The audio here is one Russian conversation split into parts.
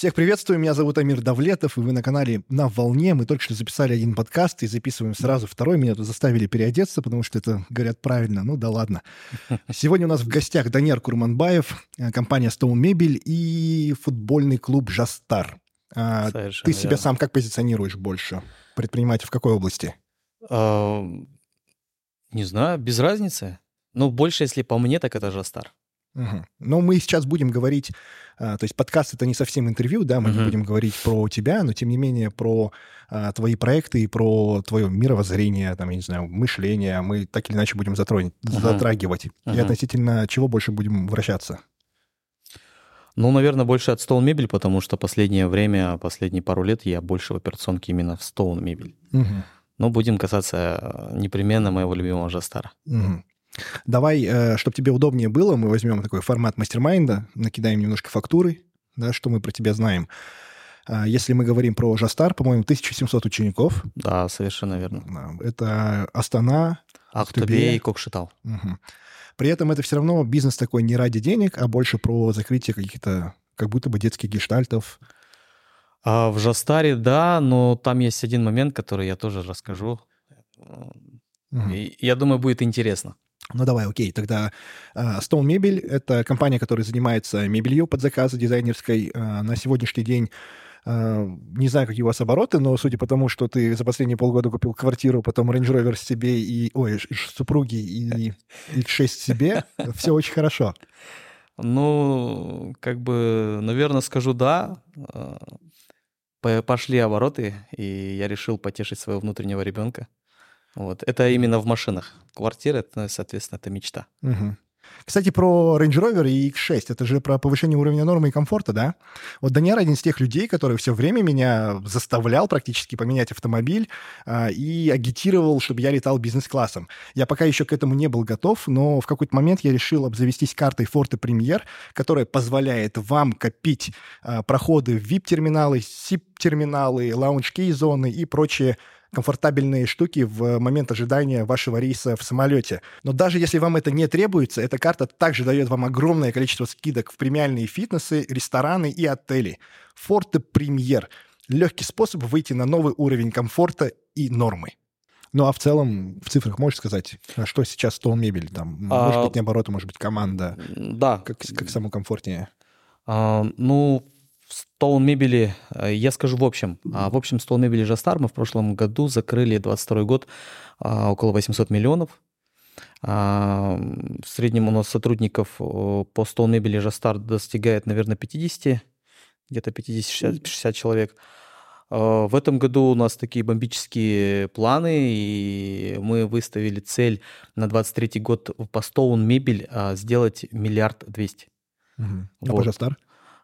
Всех приветствую, меня зовут Амир Давлетов, и вы на канале «На волне». Мы только что записали один подкаст и записываем сразу второй. Меня тут заставили переодеться, потому что это, говорят, правильно. Ну да ладно. Сегодня у нас в гостях Даниар Курманбаев, э, компания Stone Мебель и футбольный клуб «Жастар». А, ты себя сам как позиционируешь больше? Предприниматель в какой области? А, не знаю, без разницы. Ну, больше, если по мне, так это «Жастар». Угу. Но мы сейчас будем говорить, а, то есть подкаст это не совсем интервью, да, мы угу. не будем говорить про тебя, но тем не менее про а, твои проекты и про твое мировоззрение, там, я не знаю, мышление, мы так или иначе будем затронуть, угу. затрагивать. Угу. И относительно чего больше будем вращаться? Ну, наверное, больше от Stone мебель, потому что последнее время, последние пару лет я больше в операционке именно в Stone мебель. Угу. Но будем касаться непременно моего любимого Жастара. Угу. Давай, э, чтобы тебе удобнее было, мы возьмем такой формат мастер-майнда, накидаем немножко фактуры, да, что мы про тебя знаем. А, если мы говорим про Жастар, по-моему, 1700 учеников. Да, совершенно верно. Это Астана, Ахтубе и Кокшетал. Угу. При этом это все равно бизнес такой не ради денег, а больше про закрытие каких-то, как будто бы детских гештальтов. А в Жастаре, да, но там есть один момент, который я тоже расскажу. Угу. И я думаю, будет интересно. Ну давай, окей, тогда uh, Stone Мебель — это компания, которая занимается мебелью под заказы дизайнерской. Uh, на сегодняшний день Uh, не знаю, какие у вас обороты, но судя по тому, что ты за последние полгода купил квартиру, потом Range Rover себе и... Ой, супруги и X6 себе, все очень хорошо. Ну, как бы, наверное, скажу да. Пошли обороты, и я решил потешить своего внутреннего ребенка. Вот. Это именно в машинах. Квартира, это, соответственно, это мечта. Угу. Кстати, про Range Rover и X6, это же про повышение уровня нормы и комфорта, да? Вот Даниэр один из тех людей, который все время меня заставлял практически поменять автомобиль а, и агитировал, чтобы я летал бизнес-классом. Я пока еще к этому не был готов, но в какой-то момент я решил обзавестись картой Forte Premier, которая позволяет вам копить а, проходы в VIP-терминалы, SIP-терминалы, лаунж-кей-зоны и прочие комфортабельные штуки в момент ожидания вашего рейса в самолете. Но даже если вам это не требуется, эта карта также дает вам огромное количество скидок в премиальные фитнесы, рестораны и отели. Forte Premier – легкий способ выйти на новый уровень комфорта и нормы. Ну, а в целом, в цифрах можешь сказать, а что сейчас стол мебель? Там, а... Может быть, наоборот, может быть, команда? Да. Как, как самому комфортнее? А, ну, стол мебели, э, я скажу в общем. А, в общем, стол мебели Жастар мы в прошлом году закрыли 22 год а, около 800 миллионов. А, в среднем у нас сотрудников по стол мебели Жастар достигает, наверное, 50, где-то 50-60 человек. В этом году у нас такие бомбические планы, и мы выставили цель на 23 год по Стоун мебель сделать миллиард двести. Угу. А вот. по Жастар?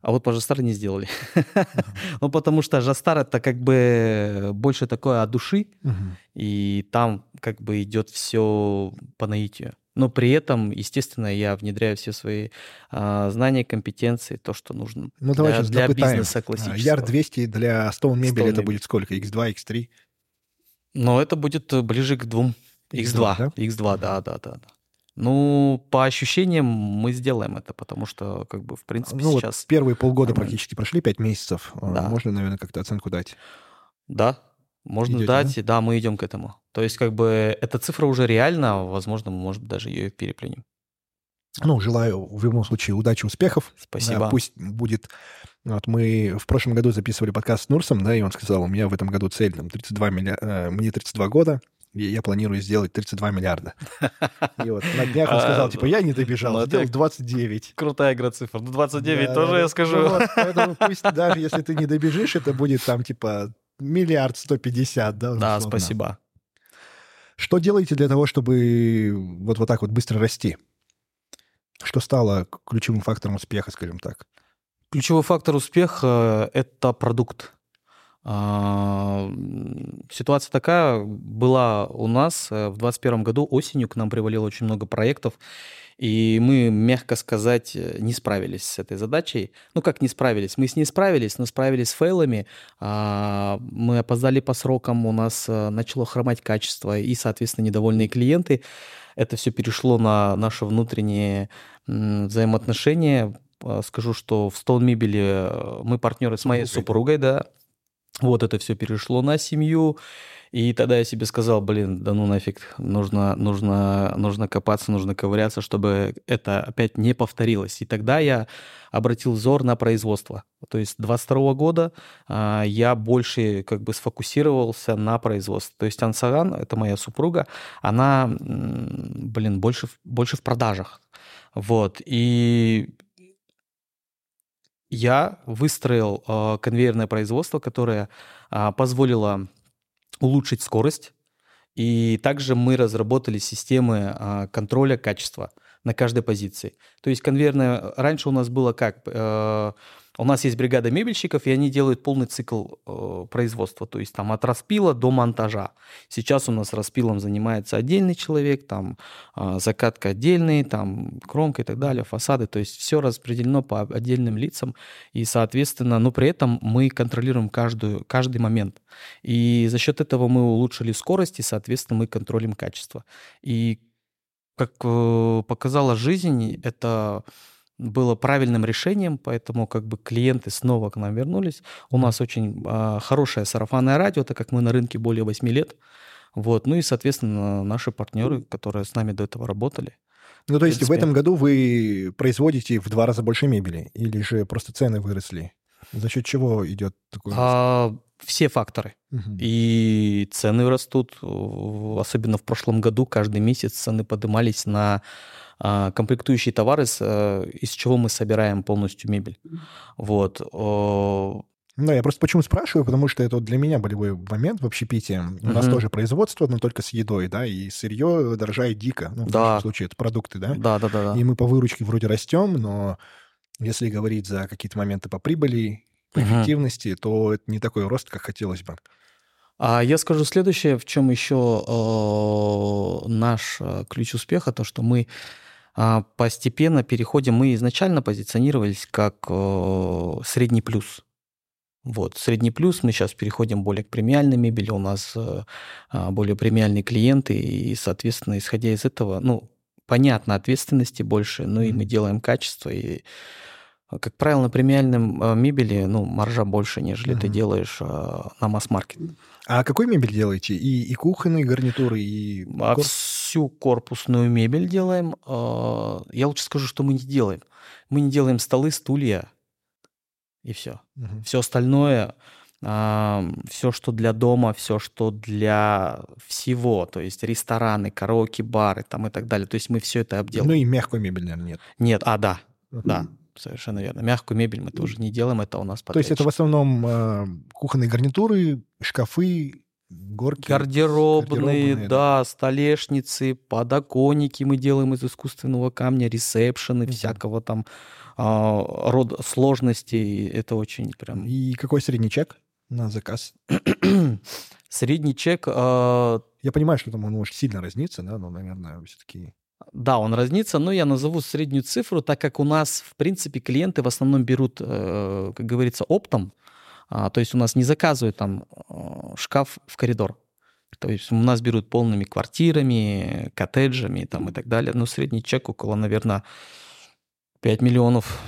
А вот по Жастар не сделали. ну, потому что Жастар это как бы больше такое от души, и там как бы идет все по наитию. Но при этом, естественно, я внедряю все свои а, знания, компетенции, то, что нужно ну, давай для, для бизнеса классического. Яр 200 для Stone мебели это будет сколько? X2, X3? Ну, это будет ближе к двум. X2, X2, да? X2, да, да, да. Ну, по ощущениям мы сделаем это, потому что, как бы, в принципе, ну, сейчас... Вот первые полгода нормально. практически прошли, пять месяцев. А, да. Можно, наверное, как-то оценку дать? Да, можно Идете, дать, да? да, мы идем к этому. То есть, как бы, эта цифра уже реальна, возможно, мы, может быть, даже ее переплюнем. Ну, желаю в любом случае удачи, успехов. Спасибо. Да, пусть будет... Вот мы в прошлом году записывали подкаст с Нурсом, да, и он сказал, у меня в этом году цель, там, 32 милли... Э, мне 32 года, я планирую сделать 32 миллиарда. И вот на днях он сказал, типа, я не добежал, сделал 29. Крутая игра цифр. Ну, 29 тоже я скажу. Ну поэтому пусть даже если ты не добежишь, это будет там, типа, миллиард 150, да? Да, спасибо. Что делаете для того, чтобы вот, вот так вот быстро расти? Что стало ключевым фактором успеха, скажем так? Ключевой фактор успеха – это продукт. А, ситуация такая была у нас э, в 2021 году осенью к нам привалило очень много проектов, и мы, мягко сказать, э, не справились с этой задачей. Ну, как не справились? Мы с ней справились, но справились с фейлами. А, мы опоздали по срокам, у нас э, начало хромать качество и, соответственно, недовольные клиенты. Это все перешло на наши внутренние взаимоотношения, скажу, что в Stone мебели мы партнеры с моей супругой, да. Вот это все перешло на семью. И тогда я себе сказал, блин, да ну нафиг, нужно, нужно, нужно копаться, нужно ковыряться, чтобы это опять не повторилось. И тогда я обратил взор на производство. То есть 22 года а, я больше как бы сфокусировался на производстве. То есть Ансаган, это моя супруга, она, блин, больше, больше в продажах. Вот. И я выстроил э, конвейерное производство, которое э, позволило улучшить скорость. И также мы разработали системы э, контроля качества на каждой позиции. То есть конвейерное... Раньше у нас было как... Э, у нас есть бригада мебельщиков, и они делают полный цикл э, производства, то есть там от распила до монтажа. Сейчас у нас распилом занимается отдельный человек, там э, закатка отдельный, там кромка и так далее, фасады, то есть все распределено по отдельным лицам, и, соответственно, но при этом мы контролируем каждую, каждый момент. И за счет этого мы улучшили скорость, и, соответственно, мы контролируем качество. И как э, показала жизнь, это было правильным решением, поэтому как бы клиенты снова к нам вернулись. У нас очень э, хорошее сарафанное радио, так как мы на рынке более 8 лет. Вот. Ну и, соответственно, наши партнеры, которые с нами до этого работали. Ну, то есть в, в этом году вы производите в два раза больше мебели? Или же просто цены выросли? За счет чего идет такой а, Все факторы. Угу. И цены растут. Особенно в прошлом году каждый месяц цены поднимались на а, комплектующие товары, э, из чего мы собираем полностью мебель. Вот. Ну, я просто почему спрашиваю, потому что это вот для меня болевой момент в общепите. У uh-huh. нас тоже производство, но только с едой, да, и сырье дорожает дико. Ну, в да. нашем случае это продукты, да? Да, да, да. И мы по выручке вроде растем, но если говорить за какие-то моменты по прибыли, по uh-huh. эффективности, то это не такой рост, как хотелось бы. А я скажу следующее, в чем еще э, наш э, ключ успеха, то, что мы а, постепенно переходим, мы изначально позиционировались как э, средний плюс. Вот, средний плюс, мы сейчас переходим более к премиальной мебели, у нас э, а, более премиальные клиенты, и, соответственно, исходя из этого, ну, понятно, ответственности больше, но и мы делаем качество, и, как правило, на премиальном э, мебели, ну, маржа больше, нежели uh-huh. ты делаешь на масс-маркет. А какой мебель делаете? И, и кухонные гарнитуры, и... А всю корпусную мебель делаем. А, я лучше скажу, что мы не делаем. Мы не делаем столы, стулья и все. Угу. Все остальное, а, все, что для дома, все, что для всего, то есть рестораны, караоке, бары там и так далее. То есть мы все это обделаем. Ну и мягкую мебель, наверное, нет. Нет, а, да, угу. да. Совершенно верно. Мягкую мебель мы тоже не делаем, это у нас То есть это в основном э, кухонные гарнитуры, шкафы, горки? Гардеробные, гардеробные да, да, столешницы, подоконники мы делаем из искусственного камня, ресепшены, mm всякого там э, рода сложностей. Это очень прям... И какой средний чек на заказ? средний чек... Э... Я понимаю, что там он может сильно разниться, да, но, наверное, все-таки... Да, он разнится, но я назову среднюю цифру, так как у нас, в принципе, клиенты в основном берут, э, как говорится, оптом. А, то есть у нас не заказывают там э, шкаф в коридор. То есть у нас берут полными квартирами, коттеджами там, и так далее. Но средний чек около, наверное, 5 миллионов.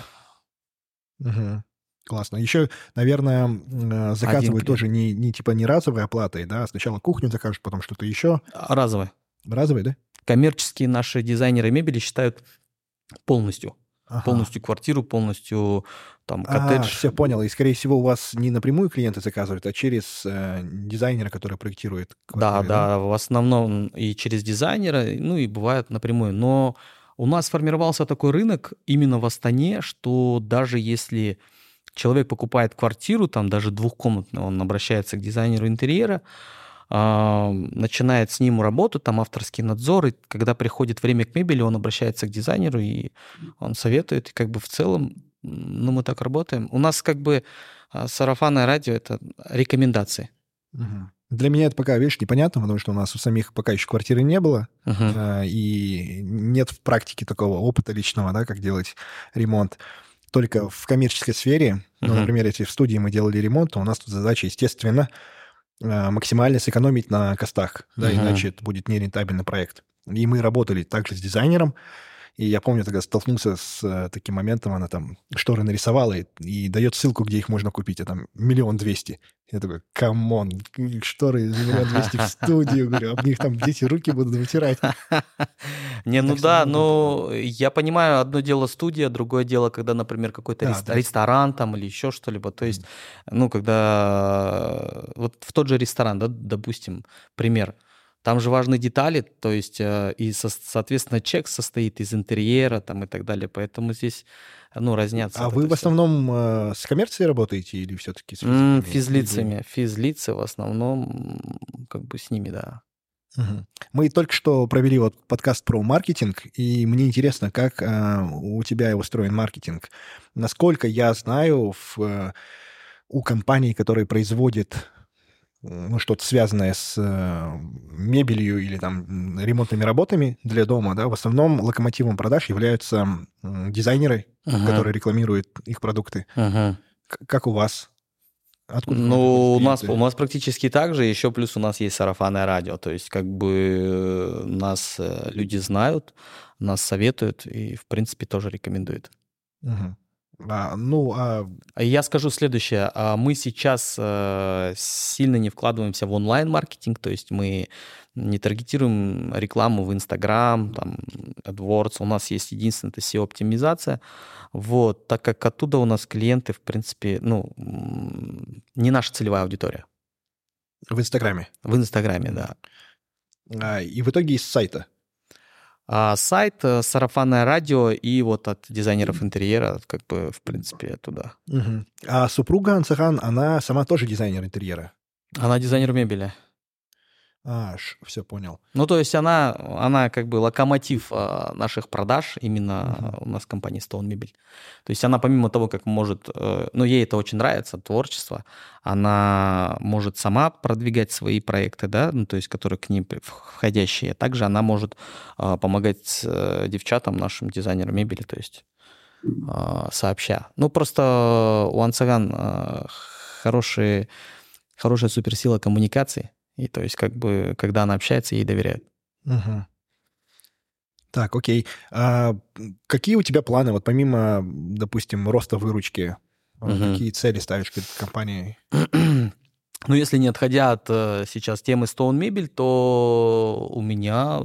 Угу. Классно. Еще, наверное, э, заказывают тоже не, не типа не разовой оплатой, да? Сначала кухню закажут, потом что-то еще. Разовой. Разовой, да? коммерческие наши дизайнеры мебели считают полностью. Ага. Полностью квартиру, полностью там а, коттедж. А, все понял. И, скорее всего, у вас не напрямую клиенты заказывают, а через э, дизайнера, который проектирует квартиры, да, да, да, в основном и через дизайнера, ну и бывает напрямую. Но у нас сформировался такой рынок именно в Астане, что даже если человек покупает квартиру, там даже двухкомнатную, он обращается к дизайнеру интерьера, начинает с ним работу, там авторский надзор, и когда приходит время к мебели, он обращается к дизайнеру, и он советует, и как бы в целом, ну, мы так работаем. У нас как бы а, сарафанное радио — это рекомендации. Угу. Для меня это пока, видишь, непонятно, потому что у нас у самих пока еще квартиры не было, uh и нет в практике такого опыта личного, да, как делать ремонт. Только в коммерческой сфере, ну, например, если в студии мы делали ремонт, то у нас тут задача, естественно, Э, максимально сэкономить на cost ах, да, uh-huh. иначе это будет нерентабельный проект. И мы работали также с дизайнером, И я помню, тогда столкнулся с э, таким моментом, она там шторы нарисовала и, и дает ссылку, где их можно купить, а там миллион двести. Я такой, come on, шторы за миллион двести в студию, говорю, об них там дети руки будут вытирать. Не, ну да, но я понимаю, одно дело студия, другое дело, когда, например, какой-то ресторан там или еще что-либо. То есть, ну, когда вот в тот же ресторан, да, допустим, пример – там же важны детали, то есть э, и, соответственно, чек состоит из интерьера там и так далее, поэтому здесь, ну, разнятся. А вы в основном э, с коммерцией работаете или все-таки с физлицами? Физлицами, физлицы в основном, как бы с ними, да. Угу. Мы только что провели вот подкаст про маркетинг, и мне интересно, как э, у тебя устроен маркетинг. Насколько я знаю, в, э, у компаний, которые производят ну, что-то связанное с э, мебелью или там ремонтными работами для дома, да, в основном локомотивом продаж являются дизайнеры, uh-huh. которые рекламируют их продукты. Uh-huh. Как у вас? Откуда ну, у нас, у нас практически так же, еще плюс у нас есть сарафанное радио, то есть как бы нас э, люди знают, нас советуют и, в принципе, тоже рекомендуют. Угу. А, ну, а... Я скажу следующее. А мы сейчас э, сильно не вкладываемся в онлайн-маркетинг, то есть мы не таргетируем рекламу в Instagram, там, AdWords. У нас есть единственное, это SEO-оптимизация. Вот, так как оттуда у нас клиенты, в принципе, ну, не наша целевая аудитория. В Инстаграме? В Инстаграме, да. А, и в итоге из сайта? А сайт, э, сарафанное радио и вот от дизайнеров интерьера, как бы, в принципе, туда. Угу. А супруга Ансахан, она сама тоже дизайнер интерьера? Она дизайнер мебели. А, все понял. Ну, то есть она, она как бы локомотив э, наших продаж именно uh-huh. у нас в компании Stone Мебель. То есть она помимо того, как может, э, ну, ей это очень нравится, творчество, она может сама продвигать свои проекты, да, ну, то есть которые к ним входящие. Также она может э, помогать э, девчатам, нашим дизайнерам мебели, то есть э, сообща. Ну, просто у Ансаган хорошие, хорошая суперсила коммуникации, и то есть как бы, когда она общается, ей доверяют. Угу. Так, окей. А какие у тебя планы, вот помимо, допустим, роста выручки, угу. какие цели ставишь перед компанией? Ну, если не отходя от э, сейчас темы Stone Мебель, то у меня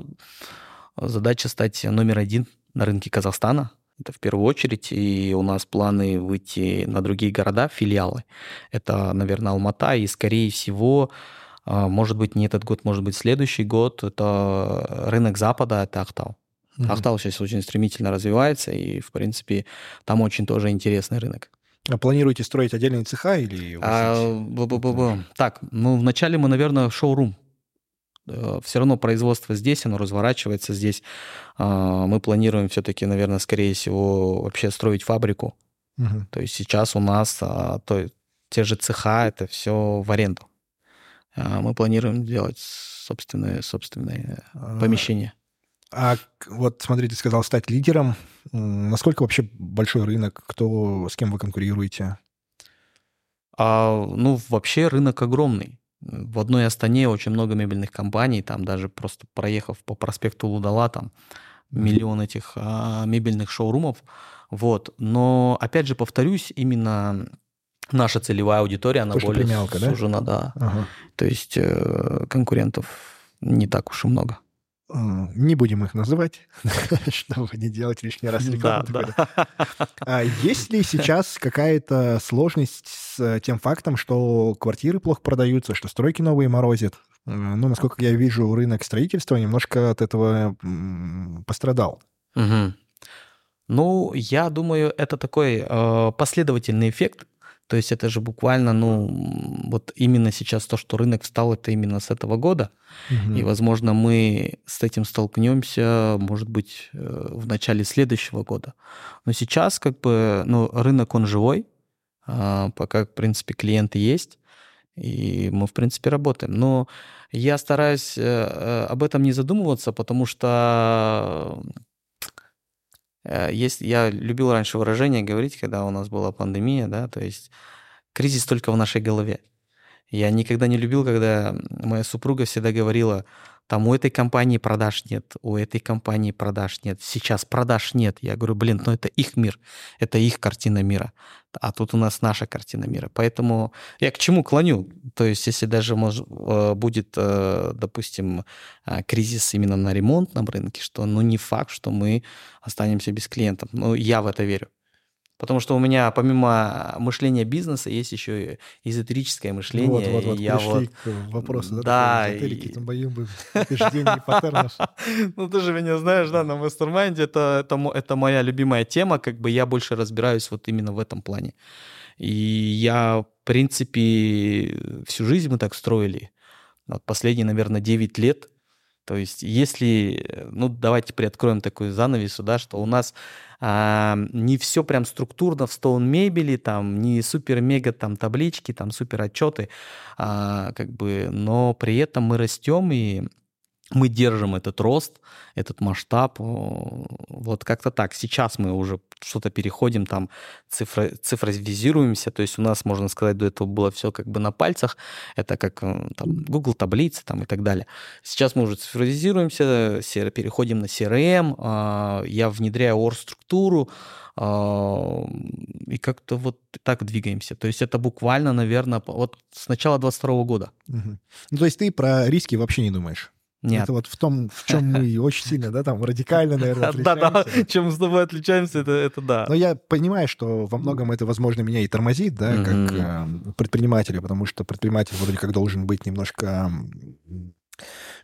задача стать номер один на рынке Казахстана. Это в первую очередь. И у нас планы выйти на другие города, филиалы. Это, наверное, Алмата. И, скорее всего, может быть, не этот год, может быть, следующий год. Это рынок Запада, это Ахтал. Mm-hmm. Ахтал сейчас очень стремительно развивается, и, в принципе, там очень тоже интересный рынок. А планируете строить отдельные цеха или... А, так, ну, вначале мы, наверное, шоурум. Э, все равно производство здесь, оно разворачивается здесь. А, мы планируем все-таки, наверное, скорее всего, вообще строить фабрику. Угу. То есть сейчас у нас то, те же цеха, это все в аренду. А, мы планируем делать собственное, собственное а, помещение. А вот, смотрите, ты сказал стать лидером. Насколько вообще большой рынок? Кто, с кем вы конкурируете? А, ну, вообще рынок огромный. В одной Астане очень много мебельных компаний, там даже просто проехав по проспекту Лудала, там миллион этих а, мебельных шоурумов. Вот. Но, опять же, повторюсь, именно наша целевая аудитория, она То, более сужена, да. да. Ага. То есть э, конкурентов не так уж и много. Не будем их называть, чтобы не делать лишний раз рекламу. Да, да. А есть ли сейчас какая-то сложность с тем фактом, что квартиры плохо продаются, что стройки новые морозят? Ну, насколько я вижу, рынок строительства немножко от этого пострадал. Угу. Ну, я думаю, это такой э, последовательный эффект то есть это же буквально, ну, вот именно сейчас то, что рынок встал, это именно с этого года. Угу. И, возможно, мы с этим столкнемся, может быть, э, в начале следующего года. Но сейчас, как бы, ну, рынок, он живой, а, пока, в принципе, клиенты есть, и мы, в принципе, работаем. Но я стараюсь э, э, об этом не задумываться, потому что Э, есть, я любил раньше выражение говорить, когда у нас была пандемия, да, то есть кризис только в нашей голове. Я никогда не любил, когда моя супруга всегда говорила, там у этой компании продаж нет, у этой компании продаж нет, сейчас продаж нет. Я говорю, блин, ну это их мир, это их картина мира, а тут у нас наша картина мира. Поэтому я к чему клоню? То есть если даже мож, э, будет, э, допустим, э, кризис именно на ремонтном рынке, что ну не факт, что мы останемся без клиентов. Ну я в это верю. Потому что у меня помимо мышления бизнеса есть еще и эзотерическое мышление. Вот, вот, вот, я пришли вот... к вопросу. Да. да эзотерики, и... бы убеждений, Ну, ты же меня знаешь, да, на mastermind е это, это, это моя любимая тема, как бы я больше разбираюсь вот именно в этом плане. И я, в принципе, всю жизнь мы так строили. Вот последние, наверное, 9 лет то есть, если, ну, давайте приоткроем такую занавесу, да, что у нас а, не все прям структурно в стоун мебели, там, не супер-мега там таблички, там, супер отчеты, а, как бы, но при этом мы растем и мы держим этот рост, этот масштаб, вот как-то так. Сейчас мы уже что-то переходим, там цифра, цифровизируемся, то есть у нас, можно сказать, до этого было все как бы на пальцах, это как э, там, Google таблицы там и так далее. Сейчас мы уже цифровизируемся, переходим на CRM, а, я внедряю OR-структуру, а, и как-то вот так двигаемся. То есть это буквально, наверное, вот с начала 22 года. Угу. Ну, то есть ты про риски вообще не думаешь? Нет. Это вот в том, в чем мы очень сильно, да, там радикально, наверное, отличаемся. Да, да, чем мы с тобой отличаемся, это, это да. Но я понимаю, что во многом это, возможно, меня и тормозит, да, как э, предпринимателя, потому что предприниматель вроде как должен быть немножко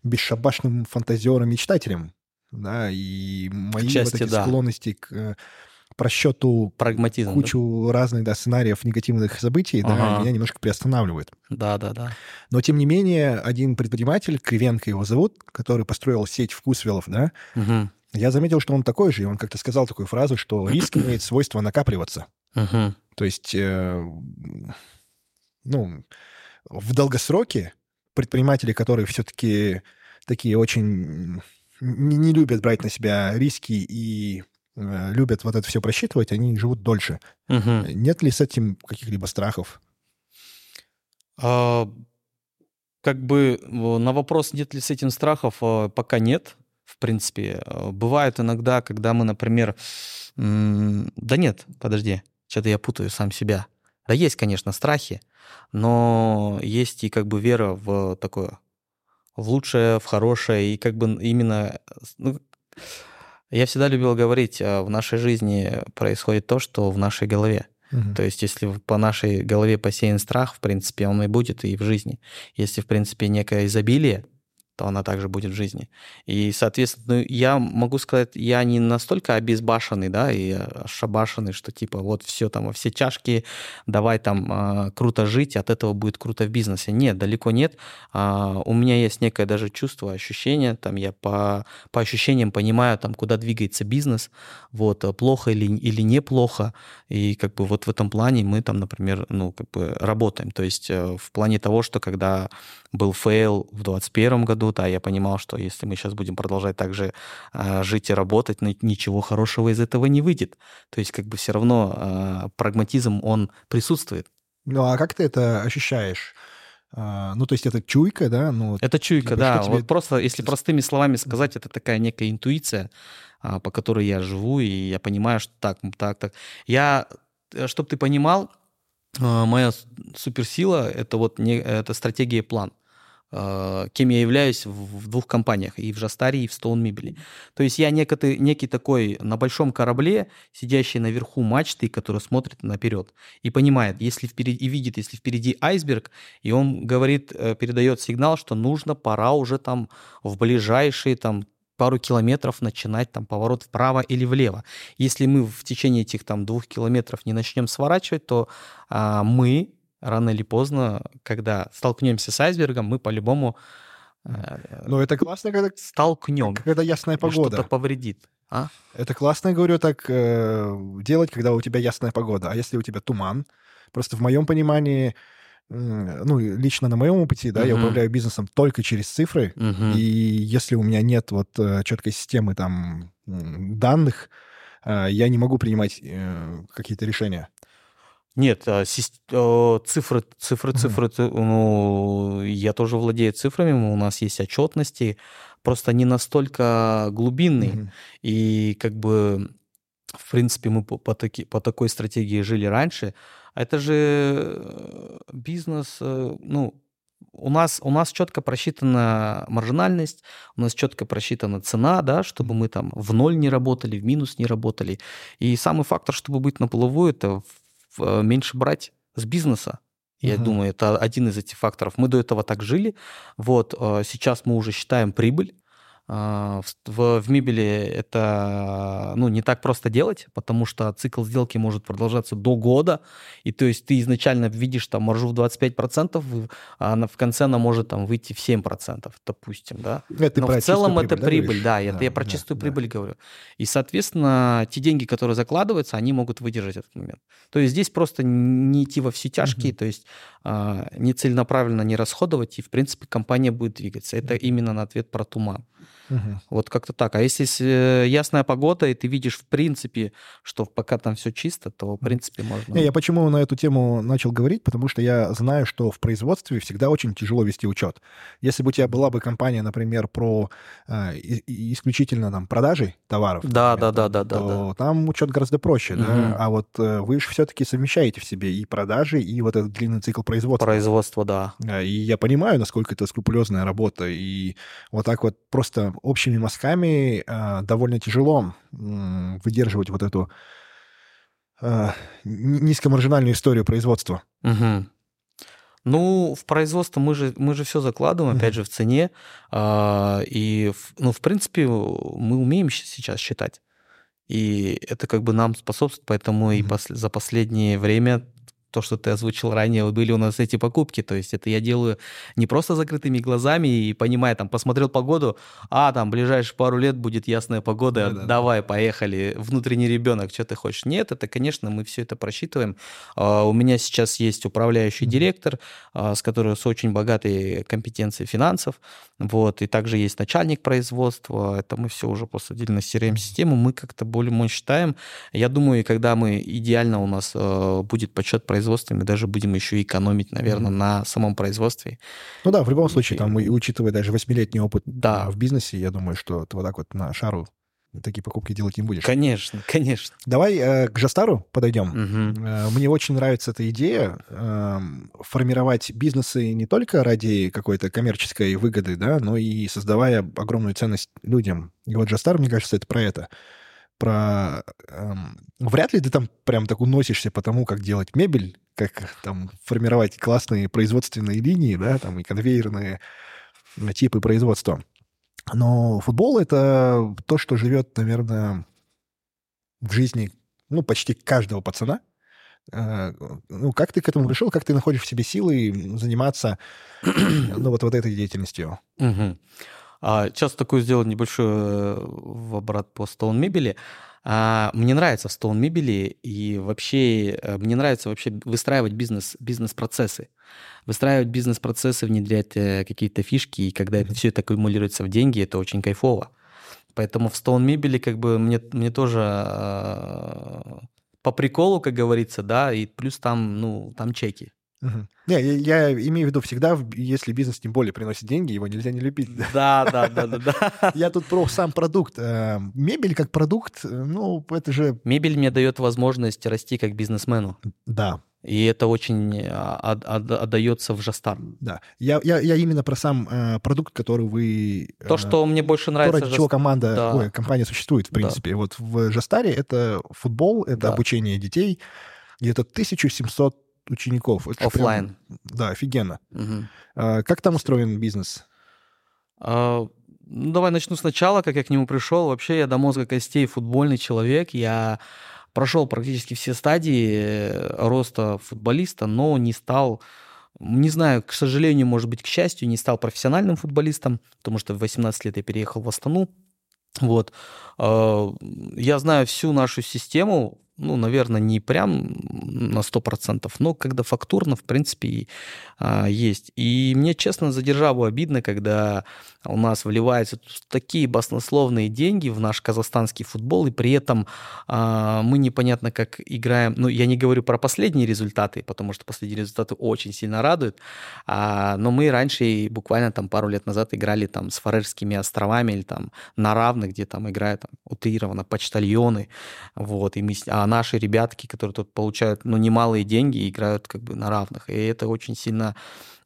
бесшабашным фантазером, мечтателем, да, и мои Части, вот эти да. склонности к просчету Прагматизм, кучу да? разных да, сценариев негативных событий, ага. да, меня немножко приостанавливает. Да, да, да. Но, тем не менее, один предприниматель, Кривенко его зовут, который построил сеть вкусвелов, да, угу. я заметил, что он такой же, и он как-то сказал такую фразу, что риск имеет свойство накапливаться. Угу. То есть, э, ну, в долгосроке предприниматели, которые все-таки такие очень не, не любят брать на себя риски и любят вот это все просчитывать, они живут дольше. Угу. Нет ли с этим каких-либо страхов? А, как бы на вопрос, нет ли с этим страхов, а, пока нет. В принципе, бывает иногда, когда мы, например, да нет, подожди, что-то я путаю сам себя. Да есть, конечно, страхи, но есть и как бы вера в такое, в лучшее, в хорошее, и как бы именно, ну, я всегда любил говорить, а, в нашей жизни происходит то, что в нашей голове. Угу. То есть, если по нашей голове посеян страх, в принципе, он и будет и в жизни. Если, в принципе, некое изобилие, то она также будет в жизни. И, соответственно, ну, я могу сказать, я не настолько обезбашенный, да, и шабашенный, что типа вот все там, во все чашки, давай там э, круто жить, от этого будет круто в бизнесе. Нет, далеко нет. Э, у меня есть некое даже чувство, ощущение, там я по, по ощущениям понимаю, там, куда двигается бизнес, вот, плохо или, или неплохо, и как бы вот в этом плане мы там, например, ну, как бы работаем. То есть э, в плане того, что когда был fail в 2021 году, да, я понимал, что если мы сейчас будем продолжать так же э, жить и работать, ничего хорошего из этого не выйдет. То есть как бы все равно э, прагматизм, он присутствует. Ну а как ты это ощущаешь? Э, ну, то есть это чуйка, да? Ну, это чуйка, да. Тебе... Вот просто, если простыми словами сказать, это такая некая интуиция, по которой я живу, и я понимаю, что так, так, так. Я, э, чтобы ты понимал, моя суперсила — это вот не, это стратегия и план. Э, кем я являюсь в двух компаниях, и в Жастаре, и в Stone Mibeli. То есть я некий, некий такой на большом корабле, сидящий наверху мачты, который смотрит наперед и понимает, если впереди, и видит, если впереди айсберг, и он говорит, э, передает сигнал, что нужно, пора уже там в ближайшие там пару километров начинать там поворот вправо или влево. Если мы в течение этих там двух километров не начнем сворачивать, то а, мы рано или поздно, когда столкнемся с айсбергом, мы по-любому э, ну, это классно, когда... Столкнем. Когда ясная погода. Что-то повредит. А? Это классно, говорю, так э, делать, когда у тебя ясная погода. А если у тебя туман? Просто в моем понимании, э, ну, лично на моем опыте, да, uh-huh. я управляю бизнесом только через цифры. Uh-huh. И если у меня нет вот э, четкой системы там данных, э, я не могу принимать э, какие-то решения. Нет, а, э, цифры, цифры, цифры, ну, я тоже владею цифрами, у нас есть отчетности, просто не настолько глубинные. И как бы, в принципе, мы по, по, таки, по такой стратегии жили раньше. Это же э, бизнес, э, ну, у нас, у нас четко просчитана маржинальность, у нас четко просчитана цена, да, чтобы мы там в ноль не работали, в минус не работали. И самый фактор, чтобы быть на плаву, это меньше брать с бизнеса. Я угу. думаю, это один из этих факторов. Мы до этого так жили. Вот э, сейчас мы уже считаем прибыль. А, в, в мебели это ну, не так просто делать, потому что цикл сделки может продолжаться до года, и то есть ты изначально видишь там маржу в 25%, а она в конце она может там выйти в 7%, допустим, да. Это Но в целом это прибыль, прибыль да, да, это я про да, чистую да. прибыль говорю. И, соответственно, те деньги, которые закладываются, они могут выдержать этот момент. То есть здесь просто не идти во все тяжкие, угу. то есть а, не целенаправленно не расходовать, и, в принципе, компания будет двигаться. Это именно на ответ про туман. Угу. Вот как-то так. А если э, ясная погода, и ты видишь, в принципе, что пока там все чисто, то, в принципе, можно... Не, я почему на эту тему начал говорить? Потому что я знаю, что в производстве всегда очень тяжело вести учет. Если бы у тебя была бы компания, например, про э, исключительно там, продажи товаров, да, например, да, да, да, то да, там учет гораздо проще. Угу. Да? А вот э, вы же все-таки совмещаете в себе и продажи, и вот этот длинный цикл производства. Производство, да. И я понимаю, насколько это скрупулезная работа. И вот так вот просто общими мазками э, довольно тяжело э, выдерживать вот эту э, низкомаржинальную историю производства. Угу. Ну, в производство мы же, мы же все закладываем, опять же, в цене. Э, и, ну, в принципе, мы умеем сейчас считать. И это как бы нам способствует, поэтому mm-hmm. и пос- за последнее время то, что ты озвучил ранее, были у нас эти покупки. То есть это я делаю не просто закрытыми глазами и понимая, там, посмотрел погоду, а, там, ближайшие пару лет будет ясная погода, да, давай, да. поехали, внутренний ребенок, что ты хочешь. Нет, это, конечно, мы все это просчитываем. Uh, у меня сейчас есть управляющий mm-hmm. директор, uh, с которым с очень богатой компетенцией финансов, вот, и также есть начальник производства, это мы все уже посадили на CRM-систему, мы как-то более-менее считаем. Я думаю, когда мы идеально у нас uh, будет подсчет производства, производстве, мы даже будем еще экономить, наверное, mm-hmm. на самом производстве. Ну да, в любом случае, там, учитывая даже восьмилетний опыт да. в бизнесе, я думаю, что ты вот так вот на шару такие покупки делать не будешь. Конечно, конечно. Давай э, к Жастару подойдем. Угу. Э, мне очень нравится эта идея э, формировать бизнесы не только ради какой-то коммерческой выгоды, да, но и создавая огромную ценность людям. И вот Жастар, мне кажется, это про это про... Эм, вряд ли ты там прям так уносишься по тому, как делать мебель, как там формировать классные производственные линии, да, там и конвейерные типы производства. Но футбол — это то, что живет, наверное, в жизни, ну, почти каждого пацана. Э, ну, как ты к этому пришел? Как ты находишь в себе силы заниматься, ну, вот, вот этой деятельностью? Угу. А, сейчас такую сделать небольшую э, в обрат по Stone мебели. А, мне нравится в Stone мебели и вообще э, мне нравится вообще выстраивать бизнес, бизнес-процессы. Выстраивать бизнес-процессы, внедрять э, какие-то фишки, и когда это все это аккумулируется в деньги, это очень кайфово. Поэтому в Stone мебели как бы мне, мне тоже по приколу, как говорится, да, и плюс там, ну, там чеки. Угу. Не, я, я имею в виду всегда, если бизнес тем более приносит деньги, его нельзя не любить. Да, да, да, да, да. Я тут про сам продукт. Э, мебель как продукт, э, ну, это же... Мебель мне дает возможность расти как бизнесмену. Да. И это очень а, отдается в Жастар. Да. Я, я, я именно про сам э, продукт, который вы... То, э, что мне больше нравится... То, ради чего команда, да. ой, компания существует, в принципе. Да. Вот в Жастаре это футбол, это да. обучение детей. И это 1700 учеников. Оффлайн. да, офигенно. Угу. А, как там устроен бизнес? А, ну, давай начну сначала, как я к нему пришел. Вообще я до мозга костей футбольный человек. Я прошел практически все стадии э, роста футболиста, но не стал, не знаю, к сожалению, может быть, к счастью, не стал профессиональным футболистом, потому что в 18 лет я переехал в Астану. Вот. А, я знаю всю нашу систему ну, наверное, не прям на 100%, но когда фактурно, в принципе, а, есть. И мне, честно, за державу обидно, когда у нас вливаются такие баснословные деньги в наш казахстанский футбол, и при этом а, мы непонятно как играем. Ну, я не говорю про последние результаты, потому что последние результаты очень сильно радуют, а, но мы раньше, буквально там пару лет назад, играли там с Фарерскими островами или там на равных, где там играют там, утрированно почтальоны, вот, и мы, а наши ребятки, которые тут получают, ну, немалые деньги, играют как бы на равных. И это очень сильно,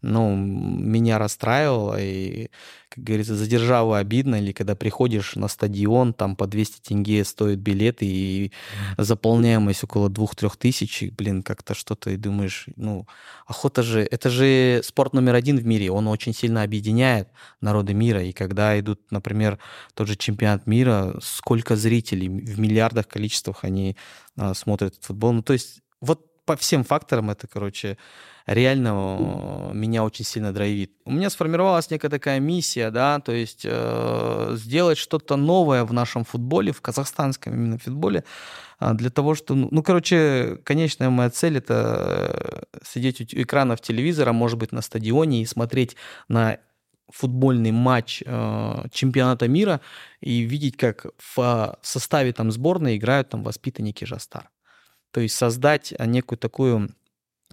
ну, меня расстраивало. И, как говорится, за державу обидно. Или когда приходишь на стадион, там по 200 тенге стоит билет, и заполняемость около 2-3 тысяч, блин, как-то что-то, и думаешь, ну, охота же, это же спорт номер один в мире, он очень сильно объединяет народы мира. И когда идут, например, тот же чемпионат мира, сколько зрителей в миллиардах количествах они а, смотрят футбол. Ну, то есть вот по всем факторам это, короче, реально меня очень сильно драйвит. У меня сформировалась некая такая миссия, да, то есть э, сделать что-то новое в нашем футболе, в казахстанском именно футболе, э, для того, что, ну, ну, короче, конечная моя цель это сидеть у экранов телевизора, может быть, на стадионе и смотреть на футбольный матч э, чемпионата мира и видеть, как в составе там сборной играют там воспитанники Жастар. То есть создать некую такую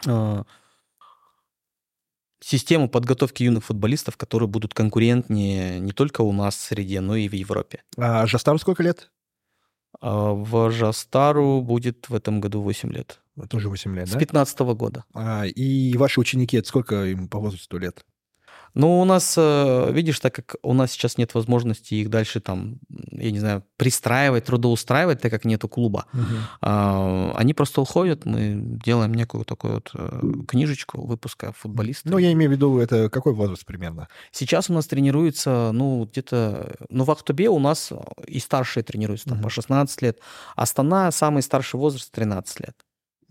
э, систему подготовки юных футболистов, которые будут конкурентнее не только у нас в среде, но и в Европе. А Жастару сколько лет? А в Жастару будет в этом году 8 лет. Тоже 8 лет, С да? 15 года. А, и ваши ученики, это сколько им по возрасту лет? Ну, у нас, э, видишь, так как у нас сейчас нет возможности их дальше там, я не знаю, пристраивать, трудоустраивать, так как нету клуба, угу. они просто уходят, мы делаем некую такую вот э, книжечку выпуска футболиста. Ну, я имею в виду, это какой возраст примерно? Сейчас у нас тренируется, ну, где-то, ну, в Ахтубе у нас и старшие тренируются, там, угу. по 16 лет. Астана самый старший возраст 13 лет.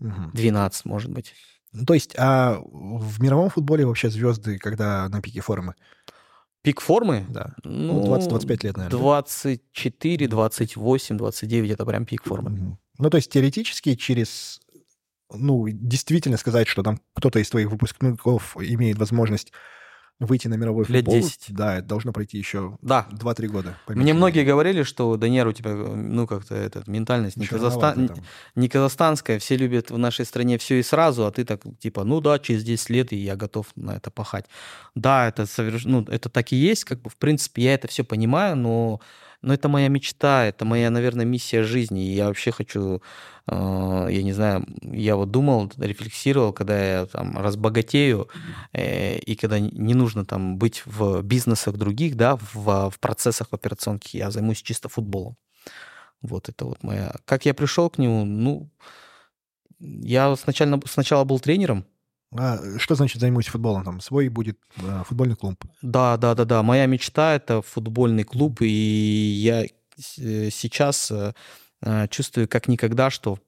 Угу. 12, может быть. Ну, то есть, а в мировом футболе вообще звезды, когда на пике формы? Пик формы? Да. Ну, 20-25 лет, наверное. 24, 28, 29 это прям пик формы. Ну, то есть теоретически через, ну, действительно сказать, что там кто-то из твоих выпускников имеет возможность выйти на мировой Лет футбол. 10. Да, это должно пройти еще да. 2-3 года. Мне многие говорили, что Даниэр, у тебя, ну, как-то этот, ментальность не, Казахстан... не казахстанская, все любят в нашей стране все и сразу, а ты так, типа, ну да, через 10 лет, и я готов на это пахать. Да, это, соверш... ну, это так и есть, как бы, в принципе, я это все понимаю, но но это моя мечта, это моя, наверное, миссия жизни. И я вообще хочу, э, я не знаю, я вот думал, рефлексировал, когда я там разбогатею, э, и когда не нужно там быть в бизнесах других, да, в, в процессах операционки, я займусь чисто футболом. Вот это вот моя... Как я пришел к нему? Ну, я сначала, сначала был тренером, а что значит займусь футболом? Там свой будет а, футбольный клуб? Да, да, да, да. Моя мечта это футбольный клуб, и я э, сейчас э, э, чувствую как никогда, что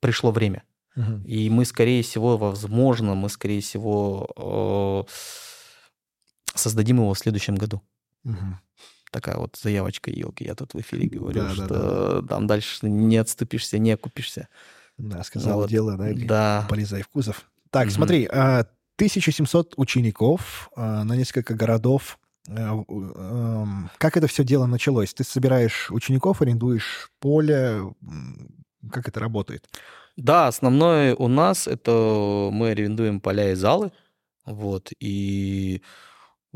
пришло время. Угу. И мы, скорее всего, возможно, мы, скорее всего, создадим его в следующем году. Угу. Такая вот заявочка елки. Я тут в эфире говорю, да, что да, да. там дальше не отступишься, не окупишься. Да, сказал вот. дело, да, или да. полезай в кузов. Так, mm-hmm. смотри, 1700 а, учеников а, на несколько городов. А, эм, как это все дело началось? Ты собираешь учеников, арендуешь поле? Как это работает? Да, основное у нас это мы арендуем поля и залы. Вот, и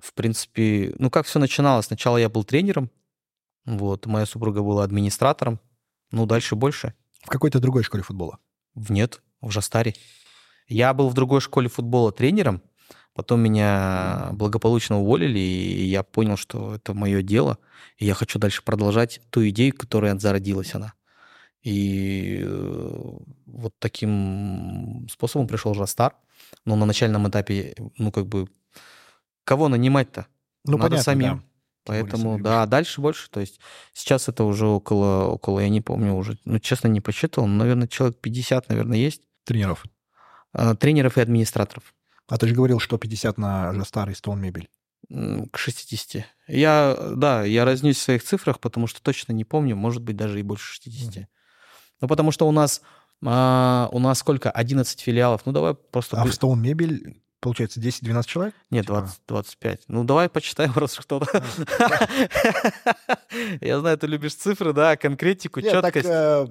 в принципе, ну как все начиналось? Сначала я был тренером, вот, моя супруга была администратором, ну дальше больше. В какой-то другой школе футбола? Нет, в Жастаре. Я был в другой школе футбола тренером, потом меня благополучно уволили, и я понял, что это мое дело, и я хочу дальше продолжать ту идею, которая зародилась она. И э, вот таким способом пришел Жастар. Но на начальном этапе, ну, как бы, кого нанимать-то? Ну, Надо понятно, самим. Да. Поэтому, да, дальше больше. То есть сейчас это уже около, около, я не помню уже, ну, честно, не посчитал, но, наверное, человек 50, наверное, есть. Тренеров? Э, тренеров и администраторов. А ты же говорил, что 50 на старый стол мебель. К 60. Я, да, я разнюсь в своих цифрах, потому что точно не помню, может быть, даже и больше 60. Mm. Ну, потому что у нас А, у нас сколько? 11 филиалов. Ну, давай просто... А в Stone Мебель получается, 10-12 человек? Нет, 20, 25. Ну, давай почитаем раз что-то. Я знаю, ты любишь цифры, да, конкретику, четкость. Э,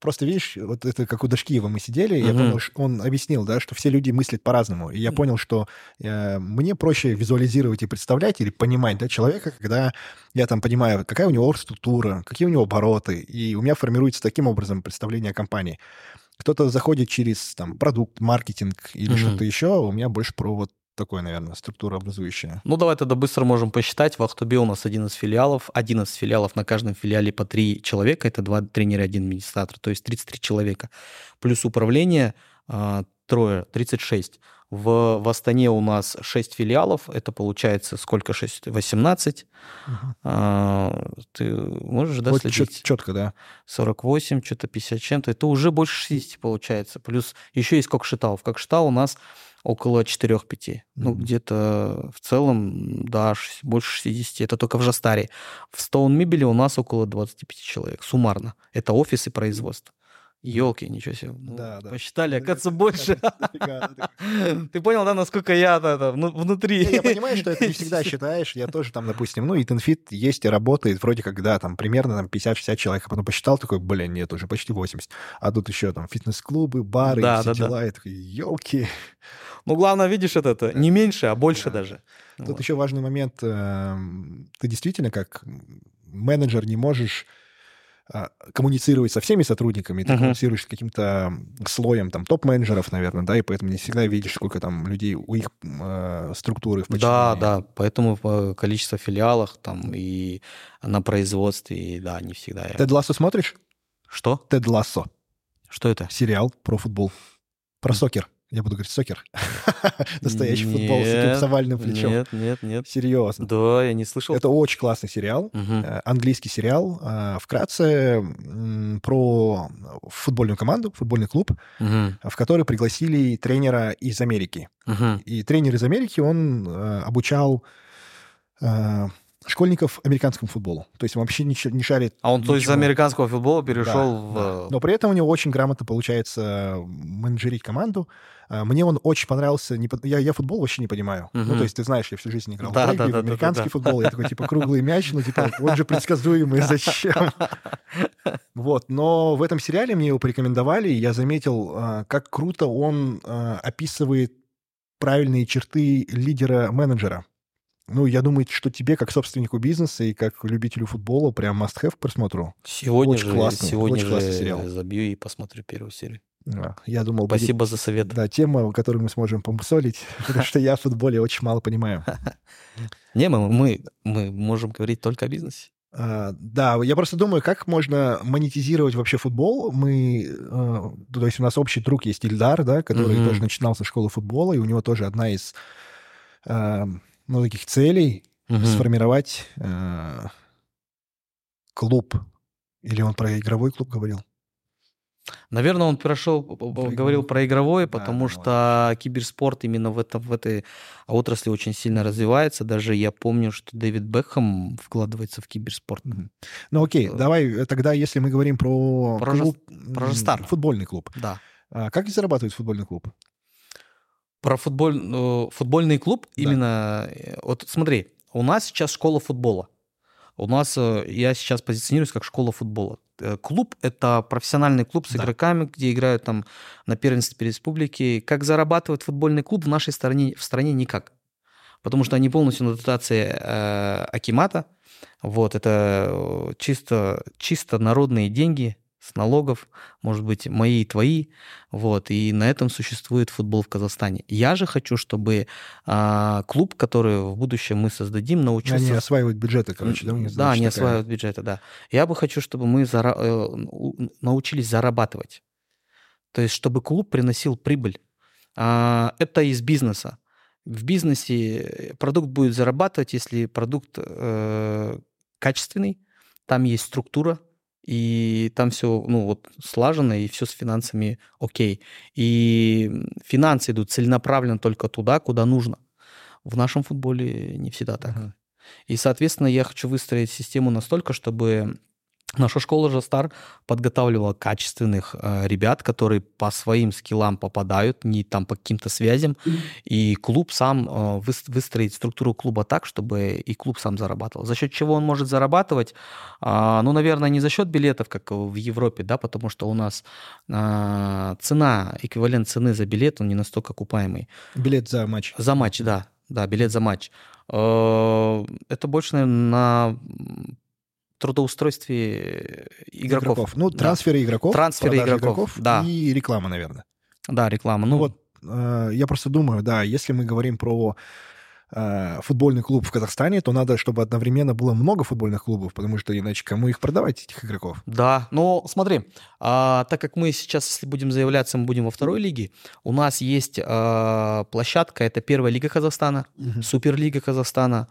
просто видишь, вот это как у Дашкиева мы сидели, я понял, он объяснил, да, что все люди мыслят по-разному. И я понял, что э, мне проще визуализировать и представлять или понимать, да, человека, когда я там понимаю, какая у него структура, какие у него обороты, и у меня формируется таким образом представление о компании. Кто-то заходит через там продукт, маркетинг или mm-hmm. что-то еще, у меня больше про вот такое, наверное, структура образующая. Ну, давай тогда быстро можем посчитать. В Ахтубе у нас 11 филиалов, 11 филиалов, на каждом филиале по 3 человека, это 2 тренера, 1 администратор, то есть 33 человека. Плюс управление, а, трое, 36. В, в Астане у нас 6 филиалов, это получается сколько? 6? 18. Угу. А, ты можешь, да, вот следить? четко, да. 48, что-то 50 чем-то. Это уже больше 60 получается. Плюс еще есть Кокшетау. В Кокшетау у нас около 4-5. Mm-hmm. Ну, где-то в целом, да, больше 60. Это только в Жастаре. В Стоун Мебели у нас около 25 человек, суммарно. Это офис и производство. Елки, ничего себе. Ну, да, да. Посчитали, оказывается, больше. Ты понял, да, насколько я внутри? Я понимаю, что это не всегда считаешь. Я тоже там, допустим, ну, и Тенфит есть и работает, вроде как, да, там примерно там 50-60 человек. А потом посчитал, такой, блин, нет, уже почти 80. А тут еще там фитнес-клубы, бары, все дела. И такой, елки. Ну, главное, видишь, это, не меньше, а больше да. даже. Тут еще важный момент. Эм, ты действительно как менеджер не можешь коммуницировать со всеми сотрудниками, ты uh-huh. коммуницируешь с каким-то слоем там топ-менеджеров, наверное, да, и поэтому не всегда видишь, сколько там людей у их э, структуры в подчинении. Да, да, поэтому по количество филиалах там и на производстве, и, да, не всегда. Тед Лассо смотришь? Что? Тед Лассо. Что это? Сериал про футбол, про сокер. Я буду говорить сокер. Настоящий нет, футбол с этим с овальным плечом. Нет, нет, нет. Серьезно. Да, я не слышал. Это очень классный сериал. Угу. Английский сериал. Э, вкратце про футбольную команду, футбольный клуб, угу. в который пригласили тренера из Америки. Угу. И тренер из Америки, он э, обучал школьников американскому футболу. То есть он вообще не, не шарит. А он ничего. то есть из американского футбола перешел да, в... Да. Но при этом у него очень грамотно получается менеджерить команду. А, мне он очень понравился. Я, я футбол вообще не понимаю. Угу. Ну, то есть ты знаешь, я всю жизнь играл да, в регби, да, в американский да, да, футбол. Я такой, типа, круглый мяч, ну, типа, он же предсказуемый, зачем? Вот. Но в этом сериале мне его порекомендовали, и я заметил, как круто он описывает правильные черты лидера-менеджера. Ну, я думаю, что тебе, как собственнику бизнеса и как любителю футбола, прям must-have к просмотру. Сегодня очень же, классный, сегодня очень же классный сериал. забью и посмотрю первую серию. Да, я думал... Спасибо будет, за совет. Да, тема, которую мы сможем помусолить, потому что я в футболе очень мало понимаю. Не, мы, мы, мы можем говорить только о бизнесе. Uh, да, я просто думаю, как можно монетизировать вообще футбол. Мы, uh, то есть у нас общий друг есть Ильдар, да, который mm-hmm. тоже начинал со школы футбола, и у него тоже одна из uh, ну, таких целей угу. сформировать э, клуб. Или он про игровой клуб говорил? Наверное, он прошел, про говорил про игровой, потому да, что вот. киберспорт именно в, этом, в этой отрасли очень сильно развивается. Даже я помню, что Дэвид Бекхэм вкладывается в киберспорт. Mm-hmm. Ну окей, э, давай э, тогда, если мы говорим про, про клуб, про футбольный клуб. Да. А как зарабатывает футбольный клуб? Про футболь, э, футбольный клуб да. именно... Э, вот смотри, у нас сейчас школа футбола. У нас, э, я сейчас позиционируюсь как школа футбола. Клуб — это профессиональный клуб с да. игроками, где играют там на первенстве республики. Как зарабатывает футбольный клуб в нашей стране, в стране никак. Потому что они полностью на дотации э, Акимата. Вот, это чисто, чисто народные деньги, с налогов, может быть, мои и твои, вот, и на этом существует футбол в Казахстане. Я же хочу, чтобы а, клуб, который в будущем мы создадим, научился... Они осваивают бюджеты, короче, да? Да, они такая... осваивают бюджеты, да. Я бы хочу, чтобы мы зара... Э, научились зарабатывать. То есть, чтобы клуб приносил прибыль. А, это из бизнеса. В бизнесе продукт будет зарабатывать, если продукт э, качественный, там есть структура, и там все, ну, вот слажено, и все с финансами окей. И финансы идут целенаправленно только туда, куда нужно. В нашем футболе не всегда так. Uh-huh. И, соответственно, я хочу выстроить систему настолько, чтобы Наша школа Жастар подготавливала качественных э, ребят, которые по своим скиллам попадают, не там по каким-то связям, и клуб сам э, выстроит структуру клуба так, чтобы и клуб сам зарабатывал. За счет чего он может зарабатывать? Э, ну, наверное, не за счет билетов, как в Европе, да, потому что у нас э, цена, эквивалент цены за билет, он не настолько окупаемый. Билет за матч. За матч, да, да, билет за матч. Э, это больше, наверное, на трудоустройстве игроков. игроков. Ну, трансферы да. игроков. Трансферы игроков, игроков, да. И реклама, наверное. Да, реклама. Ну, вот э, я просто думаю, да, если мы говорим про э, футбольный клуб в Казахстане, то надо, чтобы одновременно было много футбольных клубов, потому что иначе кому их продавать, этих игроков? Да, ну смотри, а, так как мы сейчас, если будем заявляться, мы будем во второй лиге, у нас есть а, площадка, это первая лига Казахстана, угу. суперлига Казахстана,